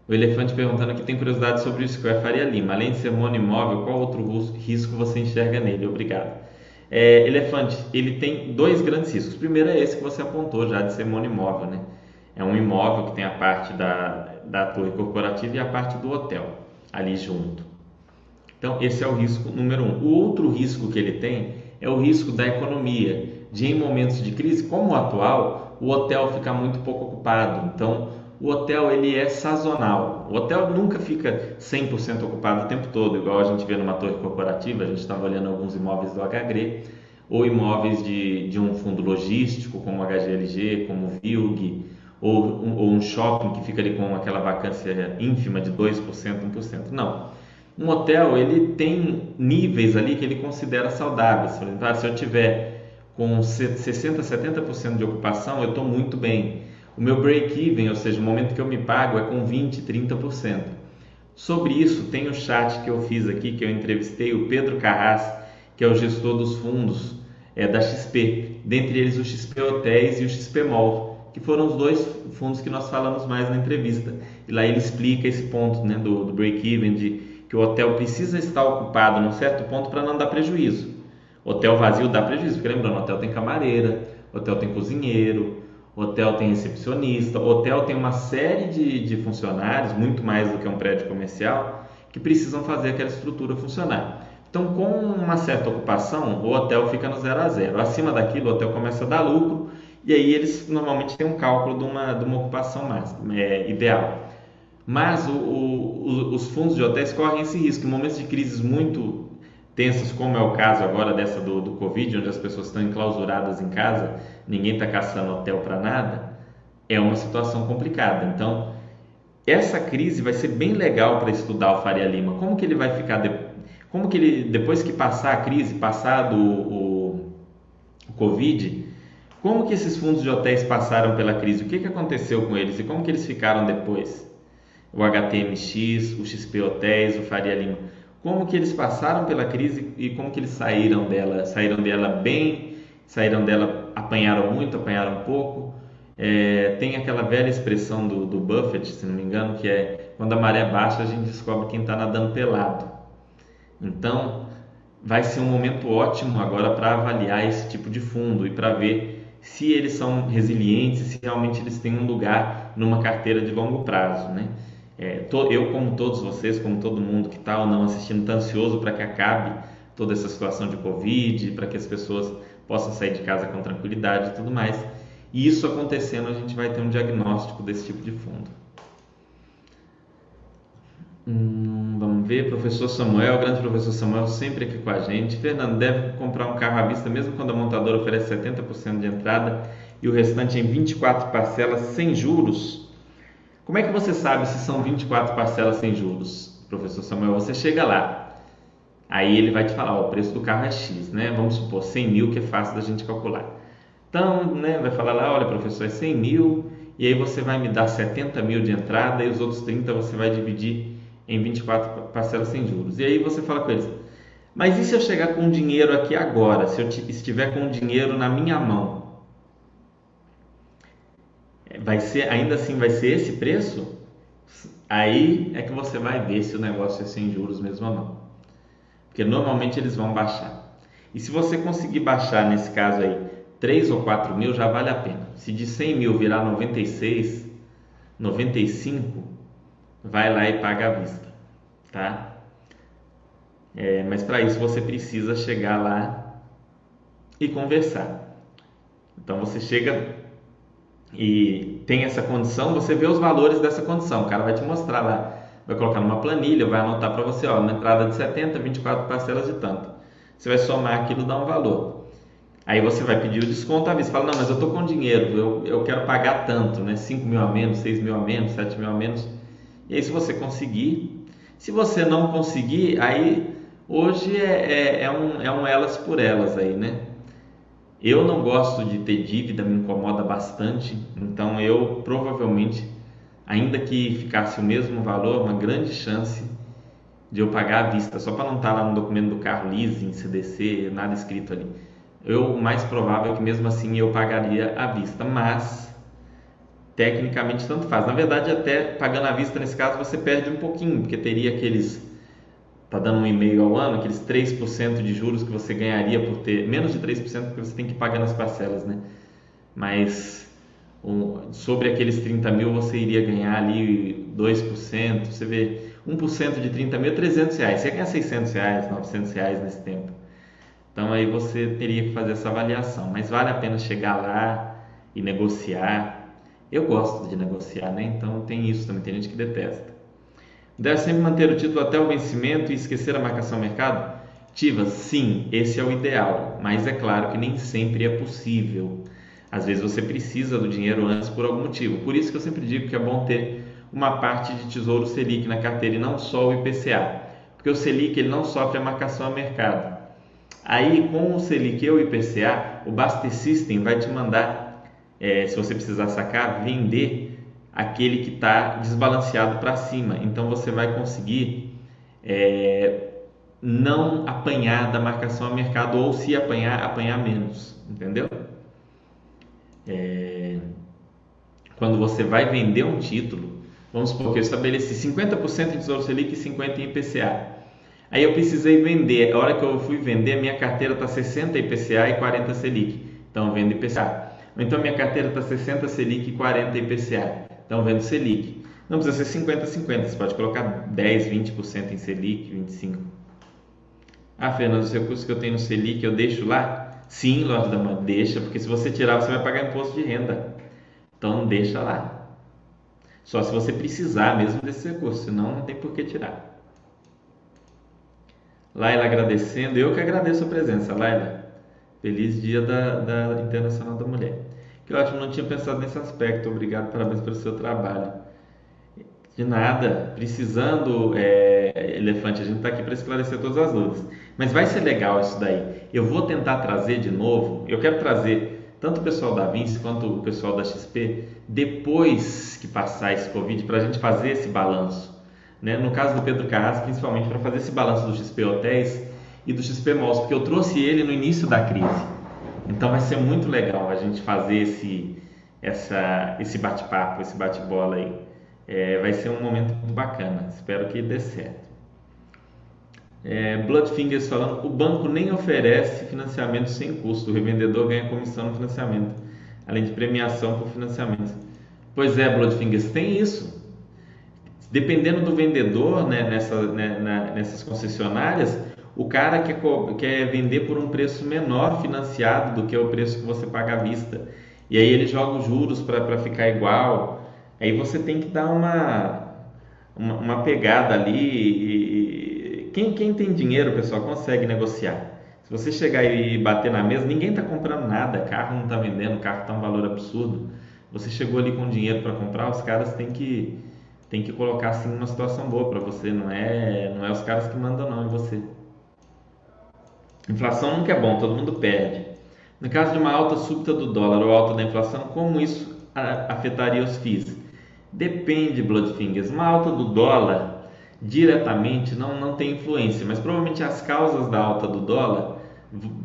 O elefante perguntando aqui tem curiosidade sobre o Square Faria Lima. Além de ser monoimóvel, qual outro risco você enxerga nele? Obrigado. É, elefante, ele tem dois grandes riscos. O primeiro é esse que você apontou já de ser monoimóvel, né? É um imóvel que tem a parte da, da torre corporativa e a parte do hotel ali junto. Então, esse é o risco número um. O outro risco que ele tem é o risco da economia, de em momentos de crise como o atual, o hotel ficar muito pouco ocupado. Então, o hotel ele é sazonal. O hotel nunca fica 100% ocupado o tempo todo, igual a gente vê numa torre corporativa. A gente estava olhando alguns imóveis do HGRE ou imóveis de, de um fundo logístico, como HGLG, como VILG, ou um, ou um shopping que fica ali com aquela vacância ínfima de 2%, 1%. Não. Um hotel ele tem níveis ali que ele considera saudáveis. Por exemplo, ah, se eu tiver com 60, 70% de ocupação, eu estou muito bem. O meu break-even, ou seja, o momento que eu me pago, é com 20, 30%. Sobre isso, tem o chat que eu fiz aqui, que eu entrevistei o Pedro Carras, que é o gestor dos fundos é, da XP, dentre eles o XP Hotéis e o XP Mall, que foram os dois fundos que nós falamos mais na entrevista. E lá ele explica esse ponto né, do, do break-even, de que o hotel precisa estar ocupado num certo ponto para não dar prejuízo. Hotel vazio dá prejuízo, porque lembrando, hotel tem camareira, hotel tem cozinheiro, hotel tem recepcionista, hotel tem uma série de, de funcionários, muito mais do que um prédio comercial, que precisam fazer aquela estrutura funcionar. Então, com uma certa ocupação, o hotel fica no zero a zero. Acima daquilo, o hotel começa a dar lucro e aí eles normalmente têm um cálculo de uma, de uma ocupação máxima, é, ideal. Mas o, o, os fundos de hotéis correm esse risco. Em momentos de crises muito tensas, como é o caso agora dessa do, do Covid, onde as pessoas estão enclausuradas em casa, ninguém está caçando hotel para nada, é uma situação complicada. Então, essa crise vai ser bem legal para estudar o Faria Lima. Como que ele vai ficar, de, como que ele, depois que passar a crise, passado o, o Covid, como que esses fundos de hotéis passaram pela crise? O que, que aconteceu com eles e como que eles ficaram depois? o HTMX, o XP Hotéis, o Faria Lima. Como que eles passaram pela crise e como que eles saíram dela? Saíram dela bem? Saíram dela, apanharam muito, apanharam pouco? É, tem aquela velha expressão do, do Buffett, se não me engano, que é quando a maré baixa a gente descobre quem está nadando pelado. Então, vai ser um momento ótimo agora para avaliar esse tipo de fundo e para ver se eles são resilientes, se realmente eles têm um lugar numa carteira de longo prazo, né? É, tô, eu, como todos vocês, como todo mundo que está ou não assistindo, está ansioso para que acabe toda essa situação de Covid, para que as pessoas possam sair de casa com tranquilidade e tudo mais. E isso acontecendo, a gente vai ter um diagnóstico desse tipo de fundo. Hum, vamos ver, professor Samuel, grande professor Samuel, sempre aqui com a gente. Fernando, deve comprar um carro à vista, mesmo quando a montadora oferece 70% de entrada e o restante em 24 parcelas sem juros? Como é que você sabe se são 24 parcelas sem juros, professor Samuel? Você chega lá, aí ele vai te falar, o preço do carro é X, né? Vamos supor, 100 mil, que é fácil da gente calcular. Então, né, vai falar lá, olha, professor, é 100 mil, e aí você vai me dar 70 mil de entrada e os outros 30 você vai dividir em 24 parcelas sem juros. E aí você fala com eles, mas e se eu chegar com dinheiro aqui agora, se eu estiver com dinheiro na minha mão? vai ser ainda assim vai ser esse preço? Aí é que você vai ver se o negócio é sem juros mesmo ou não. Porque normalmente eles vão baixar. E se você conseguir baixar nesse caso aí 3 ou 4 mil, já vale a pena. Se de 100 mil virar 96, 95, vai lá e paga à vista, tá? É, mas para isso você precisa chegar lá e conversar. Então você chega e tem essa condição, você vê os valores dessa condição. O cara vai te mostrar lá, vai colocar numa planilha, vai anotar para você, ó, uma entrada de 70, 24 parcelas de tanto. Você vai somar aquilo, dá um valor. Aí você vai pedir o desconto à vista. Fala, não, mas eu estou com dinheiro, eu, eu quero pagar tanto, né? 5 mil a menos, 6 mil a menos, 7 mil a menos. E aí se você conseguir, se você não conseguir, aí hoje é, é, é um, é um elas por elas aí, né? Eu não gosto de ter dívida, me incomoda bastante, então eu provavelmente, ainda que ficasse o mesmo valor, uma grande chance de eu pagar à vista, só para não estar tá lá no documento do carro leasing, CDC, nada escrito ali. Eu, o mais provável é que mesmo assim eu pagaria à vista, mas tecnicamente tanto faz. Na verdade, até pagando à vista nesse caso você perde um pouquinho, porque teria aqueles está dando um e-mail ao ano, aqueles 3% de juros que você ganharia por ter, menos de 3% que você tem que pagar nas parcelas, né? Mas um, sobre aqueles 30 mil você iria ganhar ali 2%, você vê 1% de 30 mil é 300 reais, você ganha 600 reais, 900 reais nesse tempo. Então aí você teria que fazer essa avaliação, mas vale a pena chegar lá e negociar. Eu gosto de negociar, né? Então tem isso também, tem gente que detesta. Deve sempre manter o título até o vencimento e esquecer a marcação mercado? Tivas, sim, esse é o ideal, mas é claro que nem sempre é possível. Às vezes você precisa do dinheiro antes por algum motivo. Por isso que eu sempre digo que é bom ter uma parte de Tesouro Selic na carteira e não só o IPCA, porque o Selic ele não sofre a marcação a mercado. Aí com o Selic e o IPCA, o Baster System vai te mandar, é, se você precisar sacar, vender aquele que está desbalanceado para cima. Então você vai conseguir é, não apanhar da marcação a mercado ou se apanhar, apanhar menos, entendeu? É, quando você vai vender um título, vamos supor que eu estabeleci 50% em Tesouro Selic e 50% em IPCA. Aí eu precisei vender, a hora que eu fui vender, minha carteira está 60 IPCA e 40 Selic. Então eu vendo IPCA. Então minha carteira está 60 Selic e 40 IPCA. Então, vendo Selic. Não precisa ser 50-50, você pode colocar 10, 20% em Selic, 25%. Ah, Fernando, o seu custo que eu tenho no Selic, eu deixo lá? Sim, loja da mãe, deixa, porque se você tirar, você vai pagar imposto de renda. Então, deixa lá. Só se você precisar mesmo desse recurso, senão não tem por que tirar. Laila agradecendo, eu que agradeço a presença, Laila. Feliz dia da, da Internacional da Mulher. Que ótimo, não tinha pensado nesse aspecto. Obrigado, parabéns pelo seu trabalho. De nada, precisando, é, Elefante, a gente está aqui para esclarecer todas as dúvidas. Mas vai ser legal isso daí. Eu vou tentar trazer de novo, eu quero trazer tanto o pessoal da Vinci quanto o pessoal da XP, depois que passar esse Covid, para a gente fazer esse balanço. Né? No caso do Pedro Carrasco, principalmente para fazer esse balanço do XP Hotéis e do XP Malls, porque eu trouxe ele no início da crise. Então vai ser muito legal a gente fazer esse, essa, esse bate-papo, esse bate-bola aí. É, vai ser um momento muito bacana. Espero que dê certo. É, Bloodfingers falando, o banco nem oferece financiamento sem custo, o revendedor ganha comissão no financiamento, além de premiação por financiamento. Pois é, Bloodfingers, tem isso. Dependendo do vendedor né, nessa, né, na, nessas concessionárias, o cara quer, quer vender por um preço menor financiado do que o preço que você paga à vista. E aí ele joga os juros para ficar igual. Aí você tem que dar uma, uma, uma pegada ali. E, quem, quem tem dinheiro, pessoal, consegue negociar. Se você chegar e bater na mesa, ninguém está comprando nada, carro não está vendendo, carro está um valor absurdo. Você chegou ali com dinheiro para comprar, os caras têm que, têm que colocar assim uma situação boa para você, não é, não é os caras que mandam não, é você. Inflação nunca é bom, todo mundo perde. No caso de uma alta súbita do dólar ou alta da inflação, como isso afetaria os FIIs? Depende, Bloodfingers. Uma alta do dólar diretamente não, não tem influência, mas provavelmente as causas da alta do dólar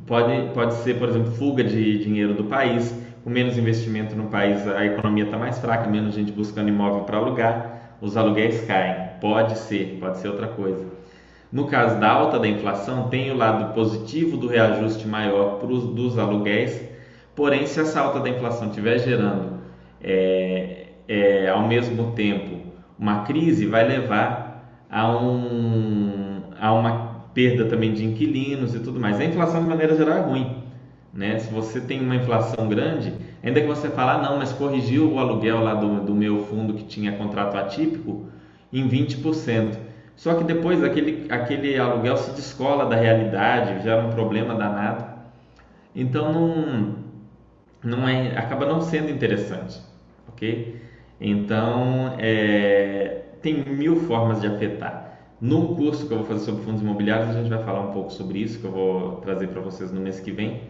pode, pode ser, por exemplo, fuga de dinheiro do país, com menos investimento no país a economia está mais fraca, menos gente buscando imóvel para alugar, os aluguéis caem. Pode ser, pode ser outra coisa. No caso da alta da inflação, tem o lado positivo do reajuste maior pros, dos aluguéis, porém, se essa alta da inflação estiver gerando é, é, ao mesmo tempo uma crise, vai levar a, um, a uma perda também de inquilinos e tudo mais. A inflação, de maneira geral, é ruim. Né? Se você tem uma inflação grande, ainda que você fale, ah, não, mas corrigiu o aluguel lá do, do meu fundo que tinha contrato atípico em 20%. Só que depois aquele, aquele aluguel se descola da realidade, gera um problema danado. Então não, não é, acaba não sendo interessante, ok? Então é, tem mil formas de afetar. No curso que eu vou fazer sobre fundos imobiliários a gente vai falar um pouco sobre isso que eu vou trazer para vocês no mês que vem.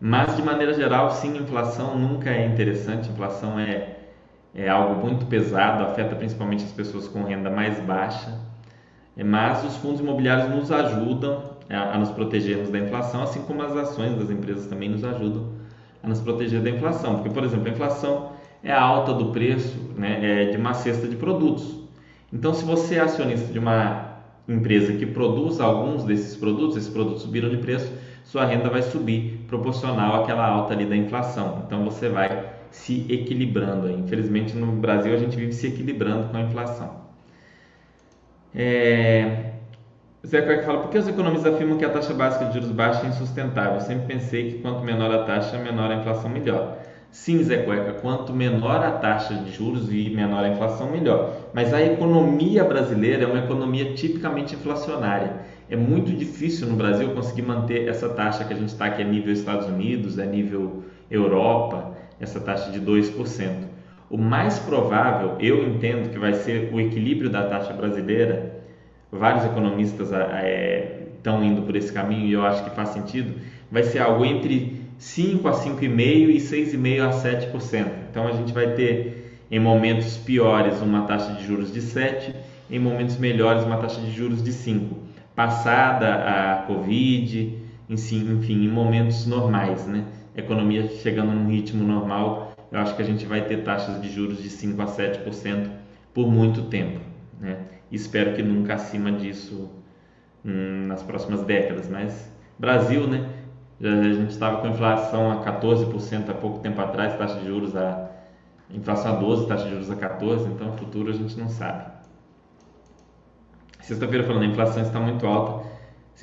Mas de maneira geral, sim, inflação nunca é interessante. Inflação é, é algo muito pesado, afeta principalmente as pessoas com renda mais baixa mas os fundos imobiliários nos ajudam a, nos protegermos da inflação, assim como as ações das empresas também nos ajudam a nos proteger da inflação. Porque, por exemplo, a inflação é a alta do preço né, é de uma cesta de produtos. Então, se você é acionista de uma empresa que produz alguns desses produtos, esses produtos subiram de preço, sua renda vai subir proporcional àquela alta ali da inflação. Então, você vai se equilibrando. Infelizmente, no Brasil, a gente vive se equilibrando com a inflação. É... Zé Quack fala, por que os economistas afirmam que a taxa básica de juros baixa é insustentável? Eu sempre pensei que quanto menor a taxa, menor a inflação, melhor. Sim, Zé Cueca, quanto menor a taxa de juros e menor a inflação, melhor. Mas a economia brasileira é uma economia tipicamente inflacionária. É muito difícil no Brasil conseguir manter essa taxa que a gente está, que é nível Estados Unidos, é nível Europa, essa taxa de 2%. O mais provável, eu entendo que vai ser o equilíbrio da taxa brasileira. Vários economistas é, estão indo por esse caminho e eu acho que faz sentido. Vai ser algo entre 5 a 5,5% e 6,5% a 7%. Então a gente vai ter em momentos piores uma taxa de juros de 7%, em momentos melhores uma taxa de juros de 5%. Passada a Covid, enfim, em momentos normais, né? Economia chegando num ritmo normal eu acho que a gente vai ter taxas de juros de 5 a 7% por muito tempo. Né? Espero que nunca acima disso hum, nas próximas décadas. Mas Brasil, né? a gente estava com inflação a 14% há pouco tempo atrás, taxa de juros a inflação a 12, taxa de juros a 14, então o futuro a gente não sabe. Sexta-feira falando, a inflação está muito alta.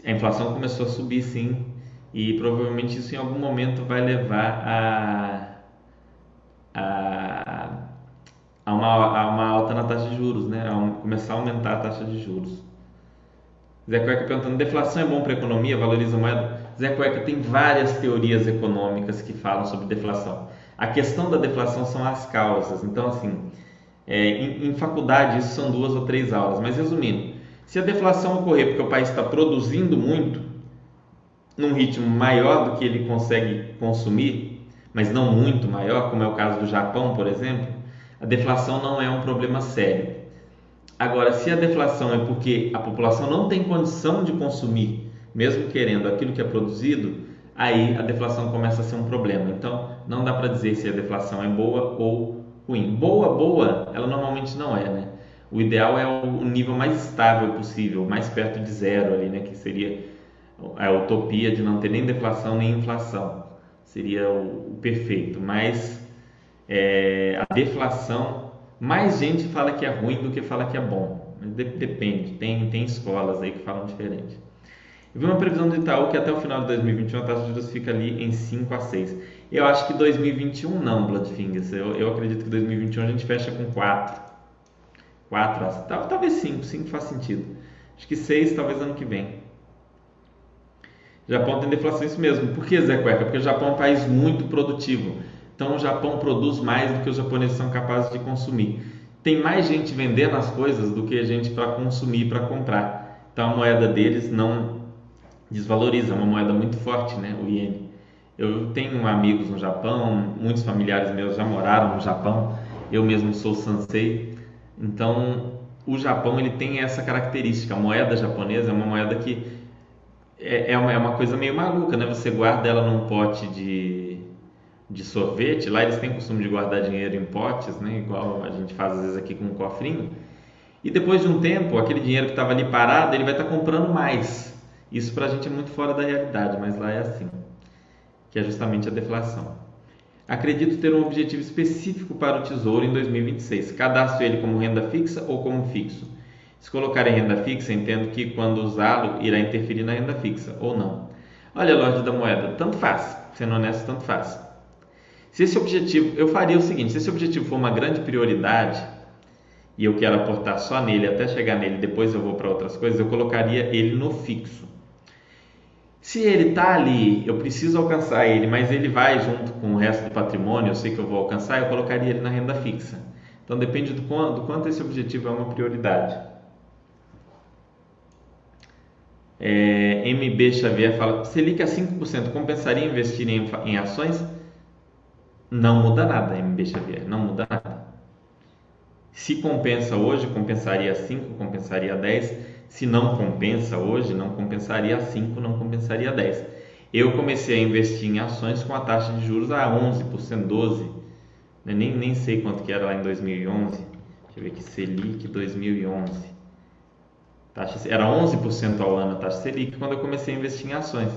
A inflação começou a subir sim, e provavelmente isso em algum momento vai levar a a, uma, a uma alta na taxa de juros, né? A começar a aumentar a taxa de juros. Zé Cueca perguntando: deflação é bom para a economia? Valoriza a moeda? Zé Cueca tem várias teorias econômicas que falam sobre deflação. A questão da deflação são as causas. Então, assim, é, em, em faculdade isso são duas ou três aulas. Mas resumindo, se a deflação ocorrer porque o país está produzindo muito, num ritmo maior do que ele consegue consumir, mas não muito maior, como é o caso do Japão, por exemplo, a deflação não é um problema sério. Agora, se a deflação é porque a população não tem condição de consumir, mesmo querendo aquilo que é produzido, aí a deflação começa a ser um problema. Então, não dá para dizer se a deflação é boa ou ruim. Boa, boa, ela normalmente não é, né? O ideal é o nível mais estável possível, mais perto de zero ali, né? Que seria a utopia de não ter nem deflação nem inflação. Seria o, perfeito. Mas é, a deflação, mais gente fala que é ruim do que fala que é bom. Depende, tem, tem escolas aí que falam diferente. Eu vi uma previsão do Itaú que até o final de 2021 a taxa de juros fica ali em 5 a 6. Eu acho que 2021 não, Bloodfingers. Eu, eu acredito que 2021 a gente fecha com 4. 4, talvez 5, 5 faz sentido. Acho que 6 talvez ano que vem. Japão tem deflação, isso mesmo. Por que, Zé Cueca? Porque o Japão é um país muito produtivo. Então o Japão produz mais do que os japoneses são capazes de consumir. Tem mais gente vendendo as coisas do que gente para consumir, para comprar. Então a moeda deles não desvaloriza, é uma moeda muito forte, né, o iene. Eu tenho amigos no Japão, muitos familiares meus já moraram no Japão. Eu mesmo sou sansei então, o Japão ele tem essa característica. A moeda japonesa é uma moeda que é, é, uma, é uma coisa meio maluca, né? Você guarda ela num pote de, de sorvete. Lá eles têm costume de guardar dinheiro em potes, né? Igual a gente faz às vezes aqui com um cofrinho. E depois de um tempo, aquele dinheiro que estava ali parado, ele vai estar tá comprando mais. Isso para a gente é muito fora da realidade, mas lá é assim, que é justamente a deflação. Acredito ter um objetivo específico para o Tesouro em 2026. Cadastro ele como renda fixa ou como fixo? Se colocar em renda fixa, entendo que quando usá-lo irá interferir na renda fixa ou não. Olha, Lorde da Moeda, tanto faz. Sendo honesto, tanto faz. Se esse objetivo, eu faria o seguinte: se esse objetivo for uma grande prioridade e eu quero aportar só nele até chegar nele, depois eu vou para outras coisas, eu colocaria ele no fixo. Se ele está ali, eu preciso alcançar ele, mas ele vai junto com o resto do patrimônio, eu sei que eu vou alcançar, eu colocaria ele na renda fixa. Então depende do quanto, do quanto esse objetivo é uma prioridade. É, MB Xavier fala: Selic a 5% compensaria investir em, em ações? Não muda nada, MB Xavier, não muda nada. Se compensa hoje, compensaria 5, compensaria 10 se não compensa hoje, não compensaria a 5, não compensaria a 10. Eu comecei a investir em ações com a taxa de juros a 11%, 12%. Eu nem, nem sei quanto que era lá em 2011. Deixa eu ver aqui, Selic 2011. Taxa, era 11% ao ano a taxa Selic quando eu comecei a investir em ações.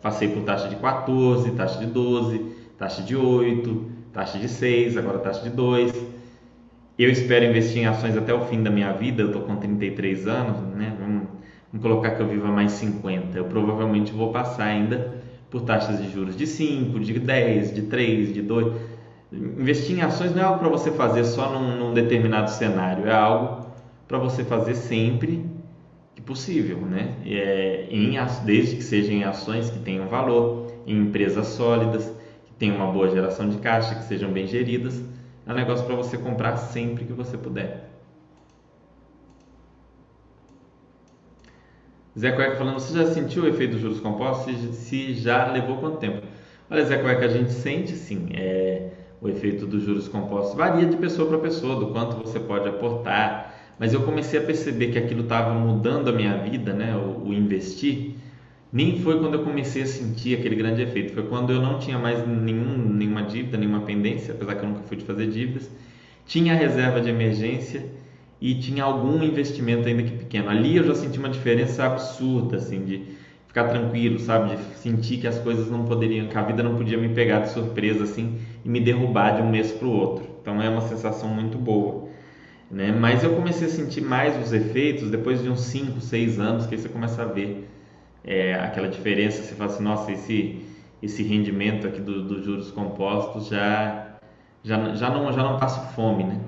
Passei por taxa de 14, taxa de 12, taxa de 8, taxa de 6, agora taxa de 2 eu espero investir em ações até o fim da minha vida, eu estou com 33 anos, né? Vamos, vamos, colocar que eu viva mais 50. Eu provavelmente vou passar ainda por taxas de juros de 5, de 10, de 3, de 2. Investir em ações não é algo para você fazer só num, num determinado cenário, é algo para você fazer sempre possível, né? É, em, desde que sejam em ações que tenham valor, em empresas sólidas, que tenham uma boa geração de caixa, que sejam bem geridas é um negócio para você comprar sempre que você puder. Zé Cueca falando, você já sentiu o efeito dos juros compostos? Se, já levou quanto tempo? Olha, Zé Cueca, a gente sente sim é, o efeito dos juros compostos. Varia de pessoa para pessoa, do quanto você pode aportar. Mas eu comecei a perceber que aquilo estava mudando a minha vida, né? o, o investir nem foi quando eu comecei a sentir aquele grande efeito, foi quando eu não tinha mais nenhum, nenhuma dívida, nenhuma pendência, apesar que eu nunca fui de fazer dívidas, tinha reserva de emergência e tinha algum investimento ainda que pequeno. Ali eu já senti uma diferença absurda, assim, de ficar tranquilo, sabe, de sentir que as coisas não poderiam, que a vida não podia me pegar de surpresa, assim, e me derrubar de um mês para o outro. Então é uma sensação muito boa. Né? Mas eu comecei a sentir mais os efeitos depois de uns 5, 6 anos que aí você começa a ver é, aquela diferença, você fala assim, nossa, esse, esse rendimento aqui dos do juros compostos já, já, já, não, já não passo fome, né?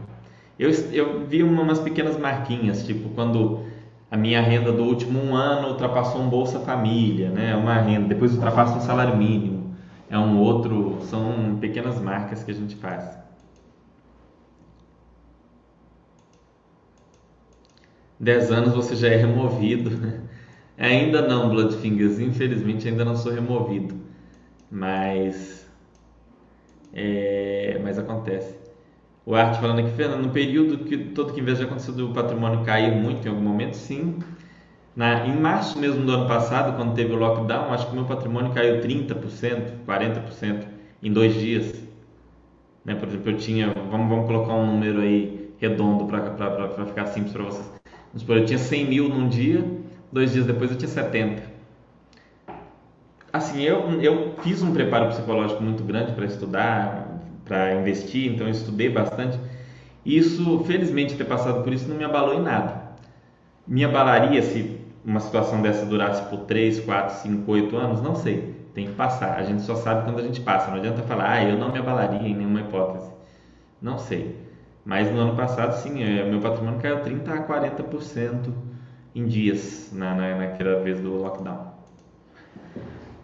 Eu, eu vi umas pequenas marquinhas, tipo quando a minha renda do último um ano ultrapassou um Bolsa Família, né? Uma renda, depois ultrapassa um salário mínimo, é um outro, são pequenas marcas que a gente faz. Dez anos você já é removido, né? Ainda não, Bloodfingers. Infelizmente ainda não sou removido. Mas. É, mas acontece. O Art falando aqui, Fernando, no período que todo que já aconteceu o patrimônio cair muito em algum momento, sim. Na, em março mesmo do ano passado, quando teve o lockdown, acho que meu patrimônio caiu 30%, 40% em dois dias. Né? Por exemplo, eu tinha, vamos, vamos colocar um número aí redondo para ficar simples para vocês. Vamos supor, eu tinha 100 mil num dia, dois dias depois eu tinha 70. Assim, eu, eu fiz um preparo psicológico muito grande para estudar, para investir, então eu estudei bastante. Isso, felizmente, ter passado por isso não me abalou em nada. Me abalaria se uma situação dessa durasse por 3, 4, 5, 8 anos? Não sei. Tem que passar. A gente só sabe quando a gente passa. Não adianta falar, ah, eu não me abalaria em nenhuma hipótese. Não sei. Mas no ano passado, sim, é, meu patrimônio caiu 30 a 40% em dias na, na, naquela vez do lockdown.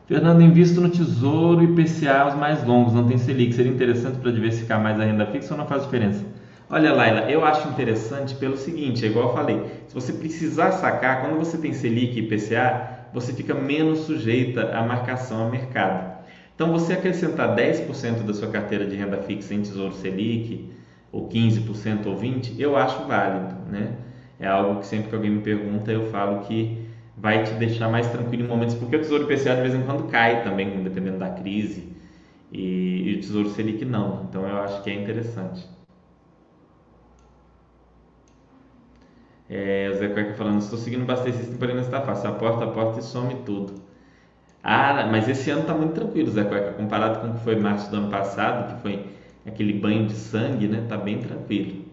Fernando, invisto no Tesouro e PCA os mais longos, não tem Selic. Seria interessante para diversificar mais a renda fixa ou não faz diferença? Olha, Laila, eu acho interessante pelo seguinte, é igual eu falei, se você precisar sacar, quando você tem Selic e IPCA, você fica menos sujeita à marcação ao mercado. Então, você acrescentar 10% da sua carteira de renda fixa em Tesouro Selic, ou 15% ou 20%, eu acho válido, né? É algo que sempre que alguém me pergunta, eu falo que vai te deixar mais tranquilo em momentos, porque o Tesouro IPCA de vez em quando cai também, dependendo da crise, e, e o Tesouro Selic não. Então, eu acho que é interessante. É, o Zé Cueca falando, estou seguindo bastante esse porém não está fácil. Aporta, aporta e some tudo. Ah, mas esse ano está muito tranquilo, Zé Cueca, comparado com o que foi março do ano passado, que foi aquele banho de sangue, né? Tá bem tranquilo.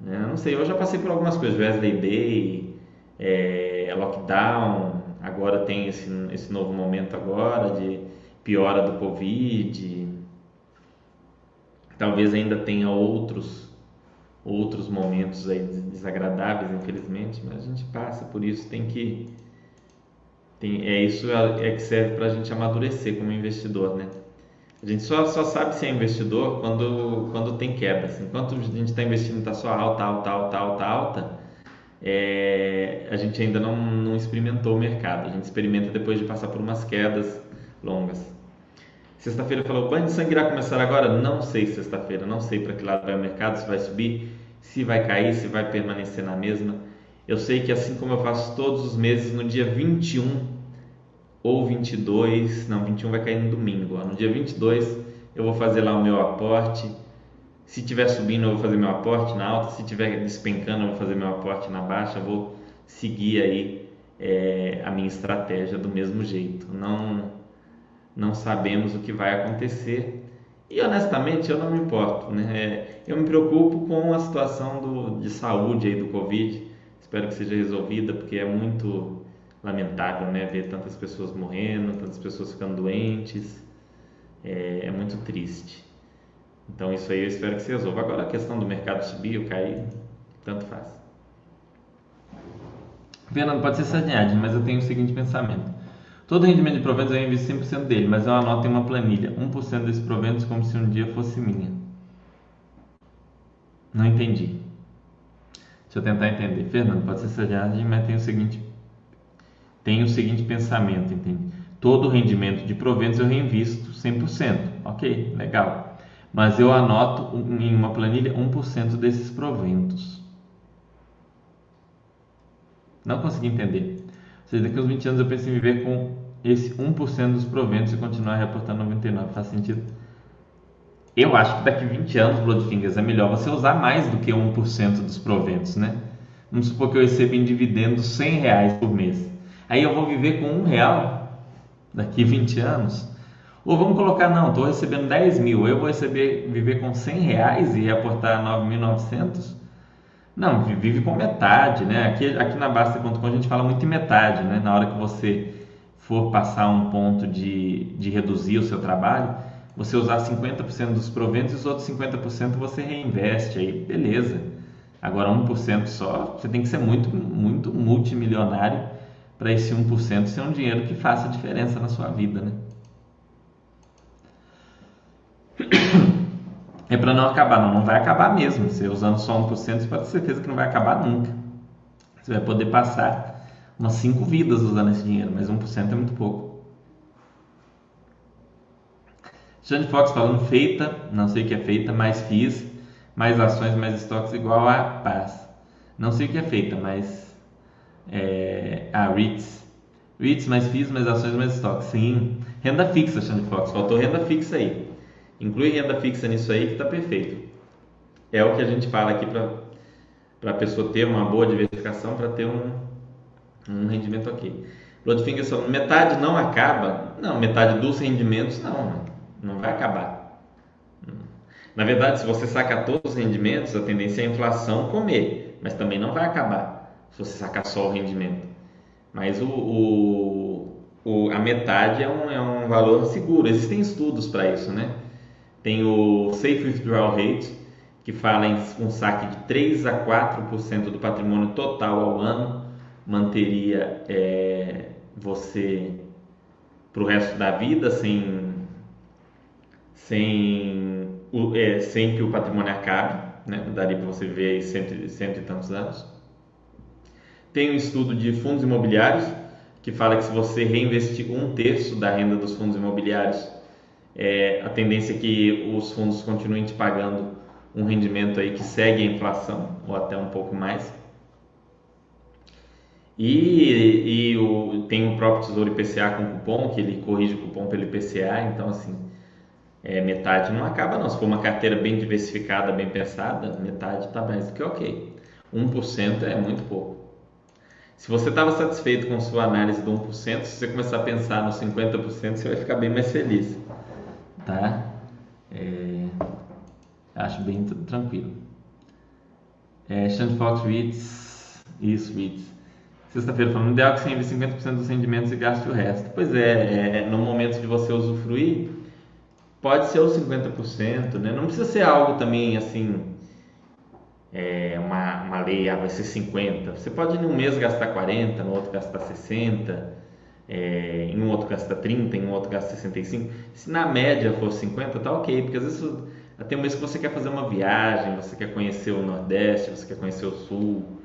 Né? Não sei, eu já passei por algumas coisas, Wesley Day, é, lockdown, agora tem esse, esse novo momento agora de piora do Covid. Talvez ainda tenha outros outros momentos aí desagradáveis, infelizmente, mas a gente passa por isso, tem que tem, é isso é, é que serve para a gente amadurecer como investidor, né? A gente só, só sabe se é investidor quando, quando tem queda. Assim. Enquanto a gente está investindo está só alta, alta, alta, alta, alta, é, a gente ainda não, não experimentou o mercado. A gente experimenta depois de passar por umas quedas longas. Sexta-feira falou: o banho de sangue irá começar agora? Não sei sexta-feira, não sei para que lado vai o mercado, se vai subir, se vai cair, se vai permanecer na mesma. Eu sei que assim como eu faço todos os meses, no dia 21 ou 22, não, 21 vai cair no domingo, no dia 22 eu vou fazer lá o meu aporte. Se tiver subindo, eu vou fazer meu aporte na alta, se tiver despencando, eu vou fazer meu aporte na baixa, eu vou seguir aí é, a minha estratégia do mesmo jeito. Não não sabemos o que vai acontecer e honestamente eu não me importo, né? É, eu me preocupo com a situação do, de saúde aí do Covid. Espero que seja resolvida porque é muito lamentável, né? Ver tantas pessoas morrendo, tantas pessoas ficando doentes, é, é muito triste. Então isso aí eu espero que se resolva. Agora a questão do mercado subir ou cair, tanto faz. Fernando, pode ser sacanagem, mas eu tenho o seguinte pensamento. Todo rendimento de proventos eu invisto 100% dele, mas eu anoto em uma planilha 1% desses proventos como se um dia fosse minha. Não entendi. Deixa eu tentar entender. Fernando, pode ser sacanagem, mas tem o seguinte tem o seguinte pensamento, entende? Todo rendimento de proventos eu reinvisto 100%. Ok, legal. Mas eu anoto em uma planilha 1% desses proventos. Não consegui entender seja, daqui uns 20 anos eu penso em viver com esse 1% dos proventos e continuar reportando 99%. Faz sentido? Eu acho que daqui a 20 anos, Bloodfingers, é melhor você usar mais do que 1% dos proventos, né? Vamos supor que eu recebo em dividendos 100 reais por mês. Aí eu vou viver com um real daqui a 20 anos. Ou vamos colocar, não, estou recebendo 10 mil, eu vou receber, viver com 100 reais e reportar 9.900? Não, vive com metade, né? Aqui, aqui na Basta.com a gente fala muito em metade, né? Na hora que você for passar um ponto de, de reduzir o seu trabalho, você usar 50% dos proventos e os outros 50% você reinveste aí, beleza. Agora 1% só, você tem que ser muito, muito multimilionário para esse 1% ser um dinheiro que faça diferença na sua vida, né? é para não acabar. Não, não vai acabar mesmo. Você usando só 1%, você pode ter certeza que não vai acabar nunca. Você vai poder passar umas 5 vidas usando esse dinheiro, mas 1% é muito pouco. Jane Fox falando feita, não sei o que é feita, mais FIIs, mais ações, mais estoques igual a paz. Não sei o que é feita, mas é, a REITs. REITs mais FIIs, mais ações, mais estoques. Sim. Renda fixa, Xande Fox. Faltou renda fixa aí. Inclui renda fixa nisso aí que está perfeito. é o que a gente fala aqui para a pessoa ter uma boa diversificação, para ter um, um rendimento ok. Bloodfinger metade não acaba, não, metade dos rendimentos não, não vai acabar. Na verdade, se você sacar todos os rendimentos, a tendência é a inflação comer, mas também não vai acabar se você sacar só o rendimento. Mas o, o, o a metade é um, é um valor seguro. Existem estudos para isso, né? Tem o Safe Withdrawal Rate, que fala em um saque de 3 a 4% do patrimônio total ao ano, manteria é, você para o resto da vida sem, sem, é, sem que o patrimônio acabe, né? daria para você ver aí cento, cento e tantos anos. Tem um estudo de fundos imobiliários que fala que se você reinvestir um terço da renda dos fundos imobiliários, é, a tendência é que os fundos continuem te pagando um rendimento aí que segue a inflação ou até um pouco mais. E, e o, tem o próprio Tesouro IPCA com cupom, que ele corrige o cupom pelo IPCA, então assim, é, metade não acaba não. Se for uma carteira bem diversificada, bem pensada, metade está mais do que ok. 1% é muito pouco. Se você estava satisfeito com sua análise do 1%, se você começar a pensar no 50%, você vai ficar bem mais feliz. Tá? É, acho bem tranquilo. É, Sean Fox REITs, isso, REITs. Sexta-feira falando, ideal que você investe 50% dos rendimentos e gaste o resto. Pois é, é, no momento de você usufruir, pode ser os 50%, né? Não precisa ser algo também assim, é, uma, uma lei, ah, vai ser 50%. Você pode em um mês gastar 40%, no outro gastar 60%, é, em um outro gastar 30%, em um outro gastar 65%. Se na média for 50%, tá ok, porque às vezes até um mês que você quer fazer uma viagem, você quer conhecer o Nordeste, você quer conhecer o Sul,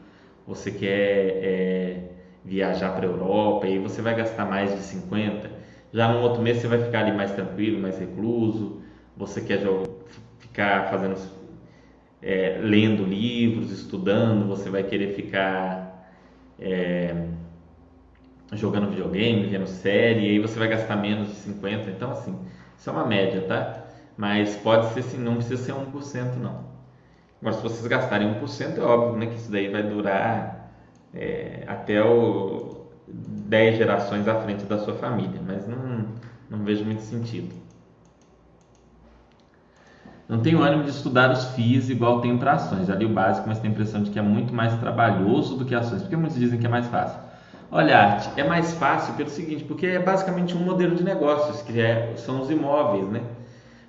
você quer é, viajar para a Europa, e aí você vai gastar mais de 50. Já no outro mês você vai ficar ali mais tranquilo, mais recluso. Você quer ficar fazendo, é, lendo livros, estudando. Você vai querer ficar é, jogando videogame, vendo série. E aí você vai gastar menos de 50. Então assim, isso é uma média, tá? Mas pode ser assim, não precisa ser 1% não. Agora, se vocês gastarem 1%, é óbvio né, que isso daí vai durar é, até o 10 gerações à frente da sua família, mas não, não vejo muito sentido. Não tenho ânimo de estudar os FIIs igual tenho para ações. Já li o básico, mas tenho a impressão de que é muito mais trabalhoso do que ações. Porque muitos dizem que é mais fácil. Olha, Arte, é mais fácil pelo seguinte, porque é basicamente um modelo de negócios, que é, são os imóveis, né?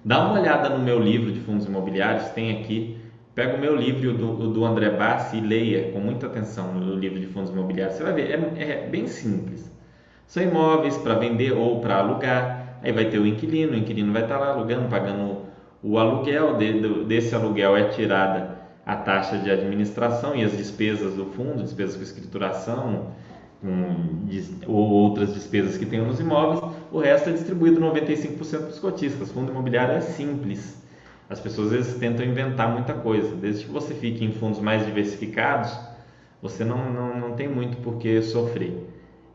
Dá uma olhada no meu livro de fundos imobiliários, tem aqui Pega o meu livro do, do André Bassi e leia com muita atenção o livro de fundos imobiliários. Você vai ver, é, é bem simples. São imóveis para vender ou para alugar. Aí vai ter o inquilino, o inquilino vai estar lá alugando, pagando o aluguel. De, desse aluguel é tirada a taxa de administração e as despesas do fundo, despesas com escrituração, ou outras despesas que tem nos imóveis. O resto é distribuído 95% para os cotistas. Fundo imobiliário é simples as pessoas às vezes tentam inventar muita coisa. Desde que você fique em fundos mais diversificados, você não, não, não tem muito por que sofrer.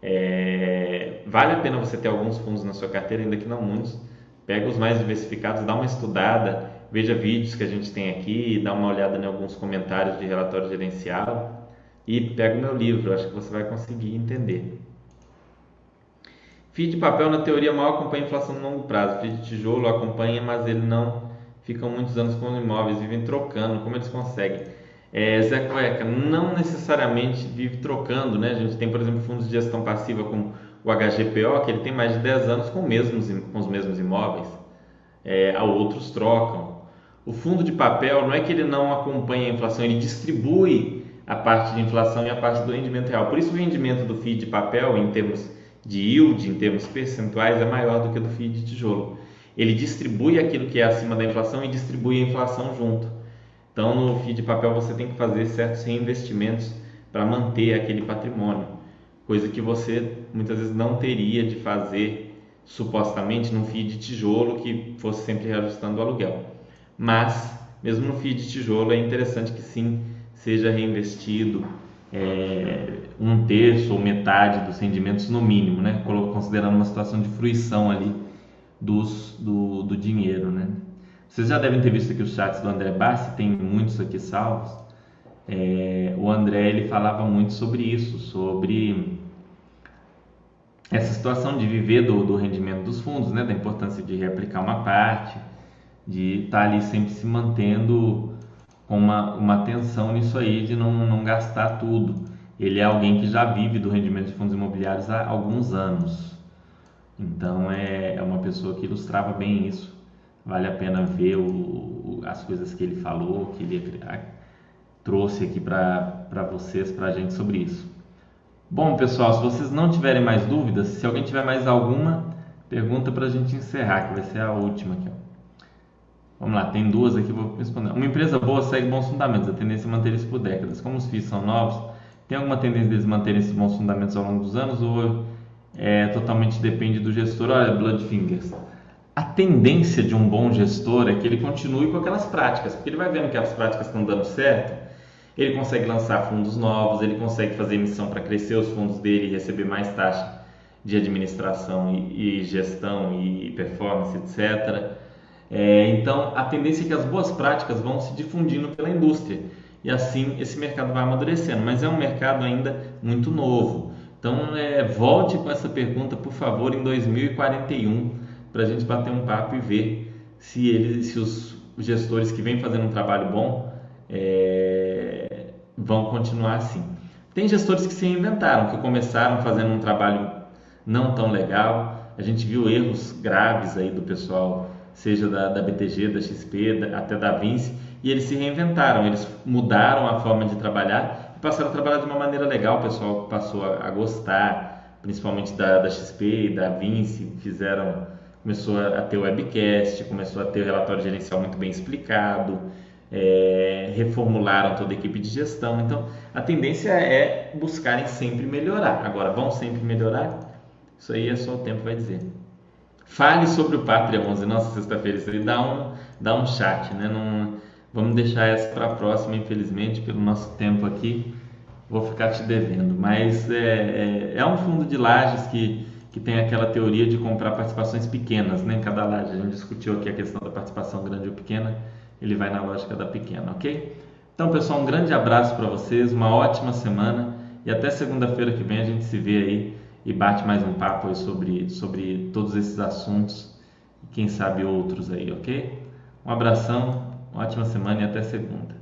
É, vale a pena você ter alguns fundos na sua carteira, ainda que não muitos. Pega os mais diversificados, dá uma estudada, veja vídeos que a gente tem aqui, dá uma olhada em alguns comentários de relatório gerencial e pega o meu livro, acho que você vai conseguir entender. FII de papel, na teoria, mal acompanha a inflação no longo prazo. FII de tijolo acompanha, mas ele não ficam muitos anos com imóveis, vivem trocando, como eles conseguem? É, Zé Cueca, não necessariamente vive trocando, né? A gente tem, por exemplo, fundos de gestão passiva como o HGPO, que ele tem mais de 10 anos com, mesmos, com os mesmos imóveis, é, outros trocam. O fundo de papel não é que ele não acompanha a inflação, ele distribui a parte de inflação e a parte do rendimento real. Por isso o rendimento do FII de papel, em termos de yield, em termos percentuais, é maior do que o do FII de tijolo ele distribui aquilo que é acima da inflação e distribui a inflação junto. Então, no FII de papel, você tem que fazer certos reinvestimentos para manter aquele patrimônio, coisa que você muitas vezes não teria de fazer supostamente num FII de tijolo que fosse sempre reajustando o aluguel. Mas, mesmo no FII de tijolo, é interessante que sim seja reinvestido é, um terço ou metade dos rendimentos no mínimo, né? considerando uma situação de fruição ali dos, do, do dinheiro, né? Vocês já devem ter visto aqui os chats do André Bassi, tem muitos aqui salvos. É, o André ele falava muito sobre isso, sobre essa situação de viver do, do rendimento dos fundos, né, da importância de reaplicar uma parte, de estar tá ali sempre se mantendo com uma, uma atenção nisso aí, de não, não gastar tudo. Ele é alguém que já vive do rendimento de fundos imobiliários há alguns anos. Então é, é uma pessoa que ilustrava bem isso. Vale a pena ver o, o, as coisas que ele falou, que ele trouxe aqui para vocês, para a gente sobre isso. Bom, pessoal, se vocês não tiverem mais dúvidas, se alguém tiver mais alguma pergunta para a gente encerrar, que vai ser a última aqui. Ó. Vamos lá, tem duas aqui, vou responder. Uma empresa boa segue bons fundamentos, a tendência é manter isso por décadas. Como os FIIs são novos, tem alguma tendência deles manterem esses bons fundamentos ao longo dos anos ou é, totalmente depende do gestor? Olha, Bloodfingers, a tendência de um bom gestor é que ele continue com aquelas práticas, porque ele vai vendo que as práticas estão dando certo, ele consegue lançar fundos novos, ele consegue fazer emissão para crescer os fundos dele e receber mais taxa de administração e, e gestão e performance, etc. É, então, a tendência é que as boas práticas vão se difundindo pela indústria e assim esse mercado vai amadurecendo, mas é um mercado ainda muito novo. Então, é, volte com essa pergunta, por favor, em 2041 para a gente bater um papo e ver se eles, se os gestores que vêm fazendo um trabalho bom é, vão continuar assim. Tem gestores que se reinventaram, que começaram fazendo um trabalho não tão legal. A gente viu erros graves aí do pessoal, seja da, da BTG, da XP, da, até da Vinci, e eles se reinventaram, eles mudaram a forma de trabalhar e passaram a trabalhar de uma maneira legal. O pessoal passou a, a gostar, principalmente da, da XP e da Vinci, fizeram começou a ter webcast, começou a ter relatório gerencial muito bem explicado, é, reformularam toda a equipe de gestão. Então, a tendência é buscarem sempre melhorar. Agora, vão sempre melhorar? Isso aí é só o tempo vai dizer. Fale sobre o Pátria 11. Nossa, sexta-feira, isso aí dá um, dá um chat, né? Não, vamos deixar essa para a próxima, infelizmente, pelo nosso tempo aqui. Vou ficar te devendo. Mas é, é, é um fundo de lajes que que tem aquela teoria de comprar participações pequenas né, em cada laje. A gente discutiu aqui a questão da participação grande ou pequena, ele vai na lógica da pequena, ok? Então, pessoal, um grande abraço para vocês, uma ótima semana e até segunda-feira que vem a gente se vê aí e bate mais um papo aí sobre, sobre todos esses assuntos e quem sabe outros aí, ok? Um abração, ótima semana e até segunda.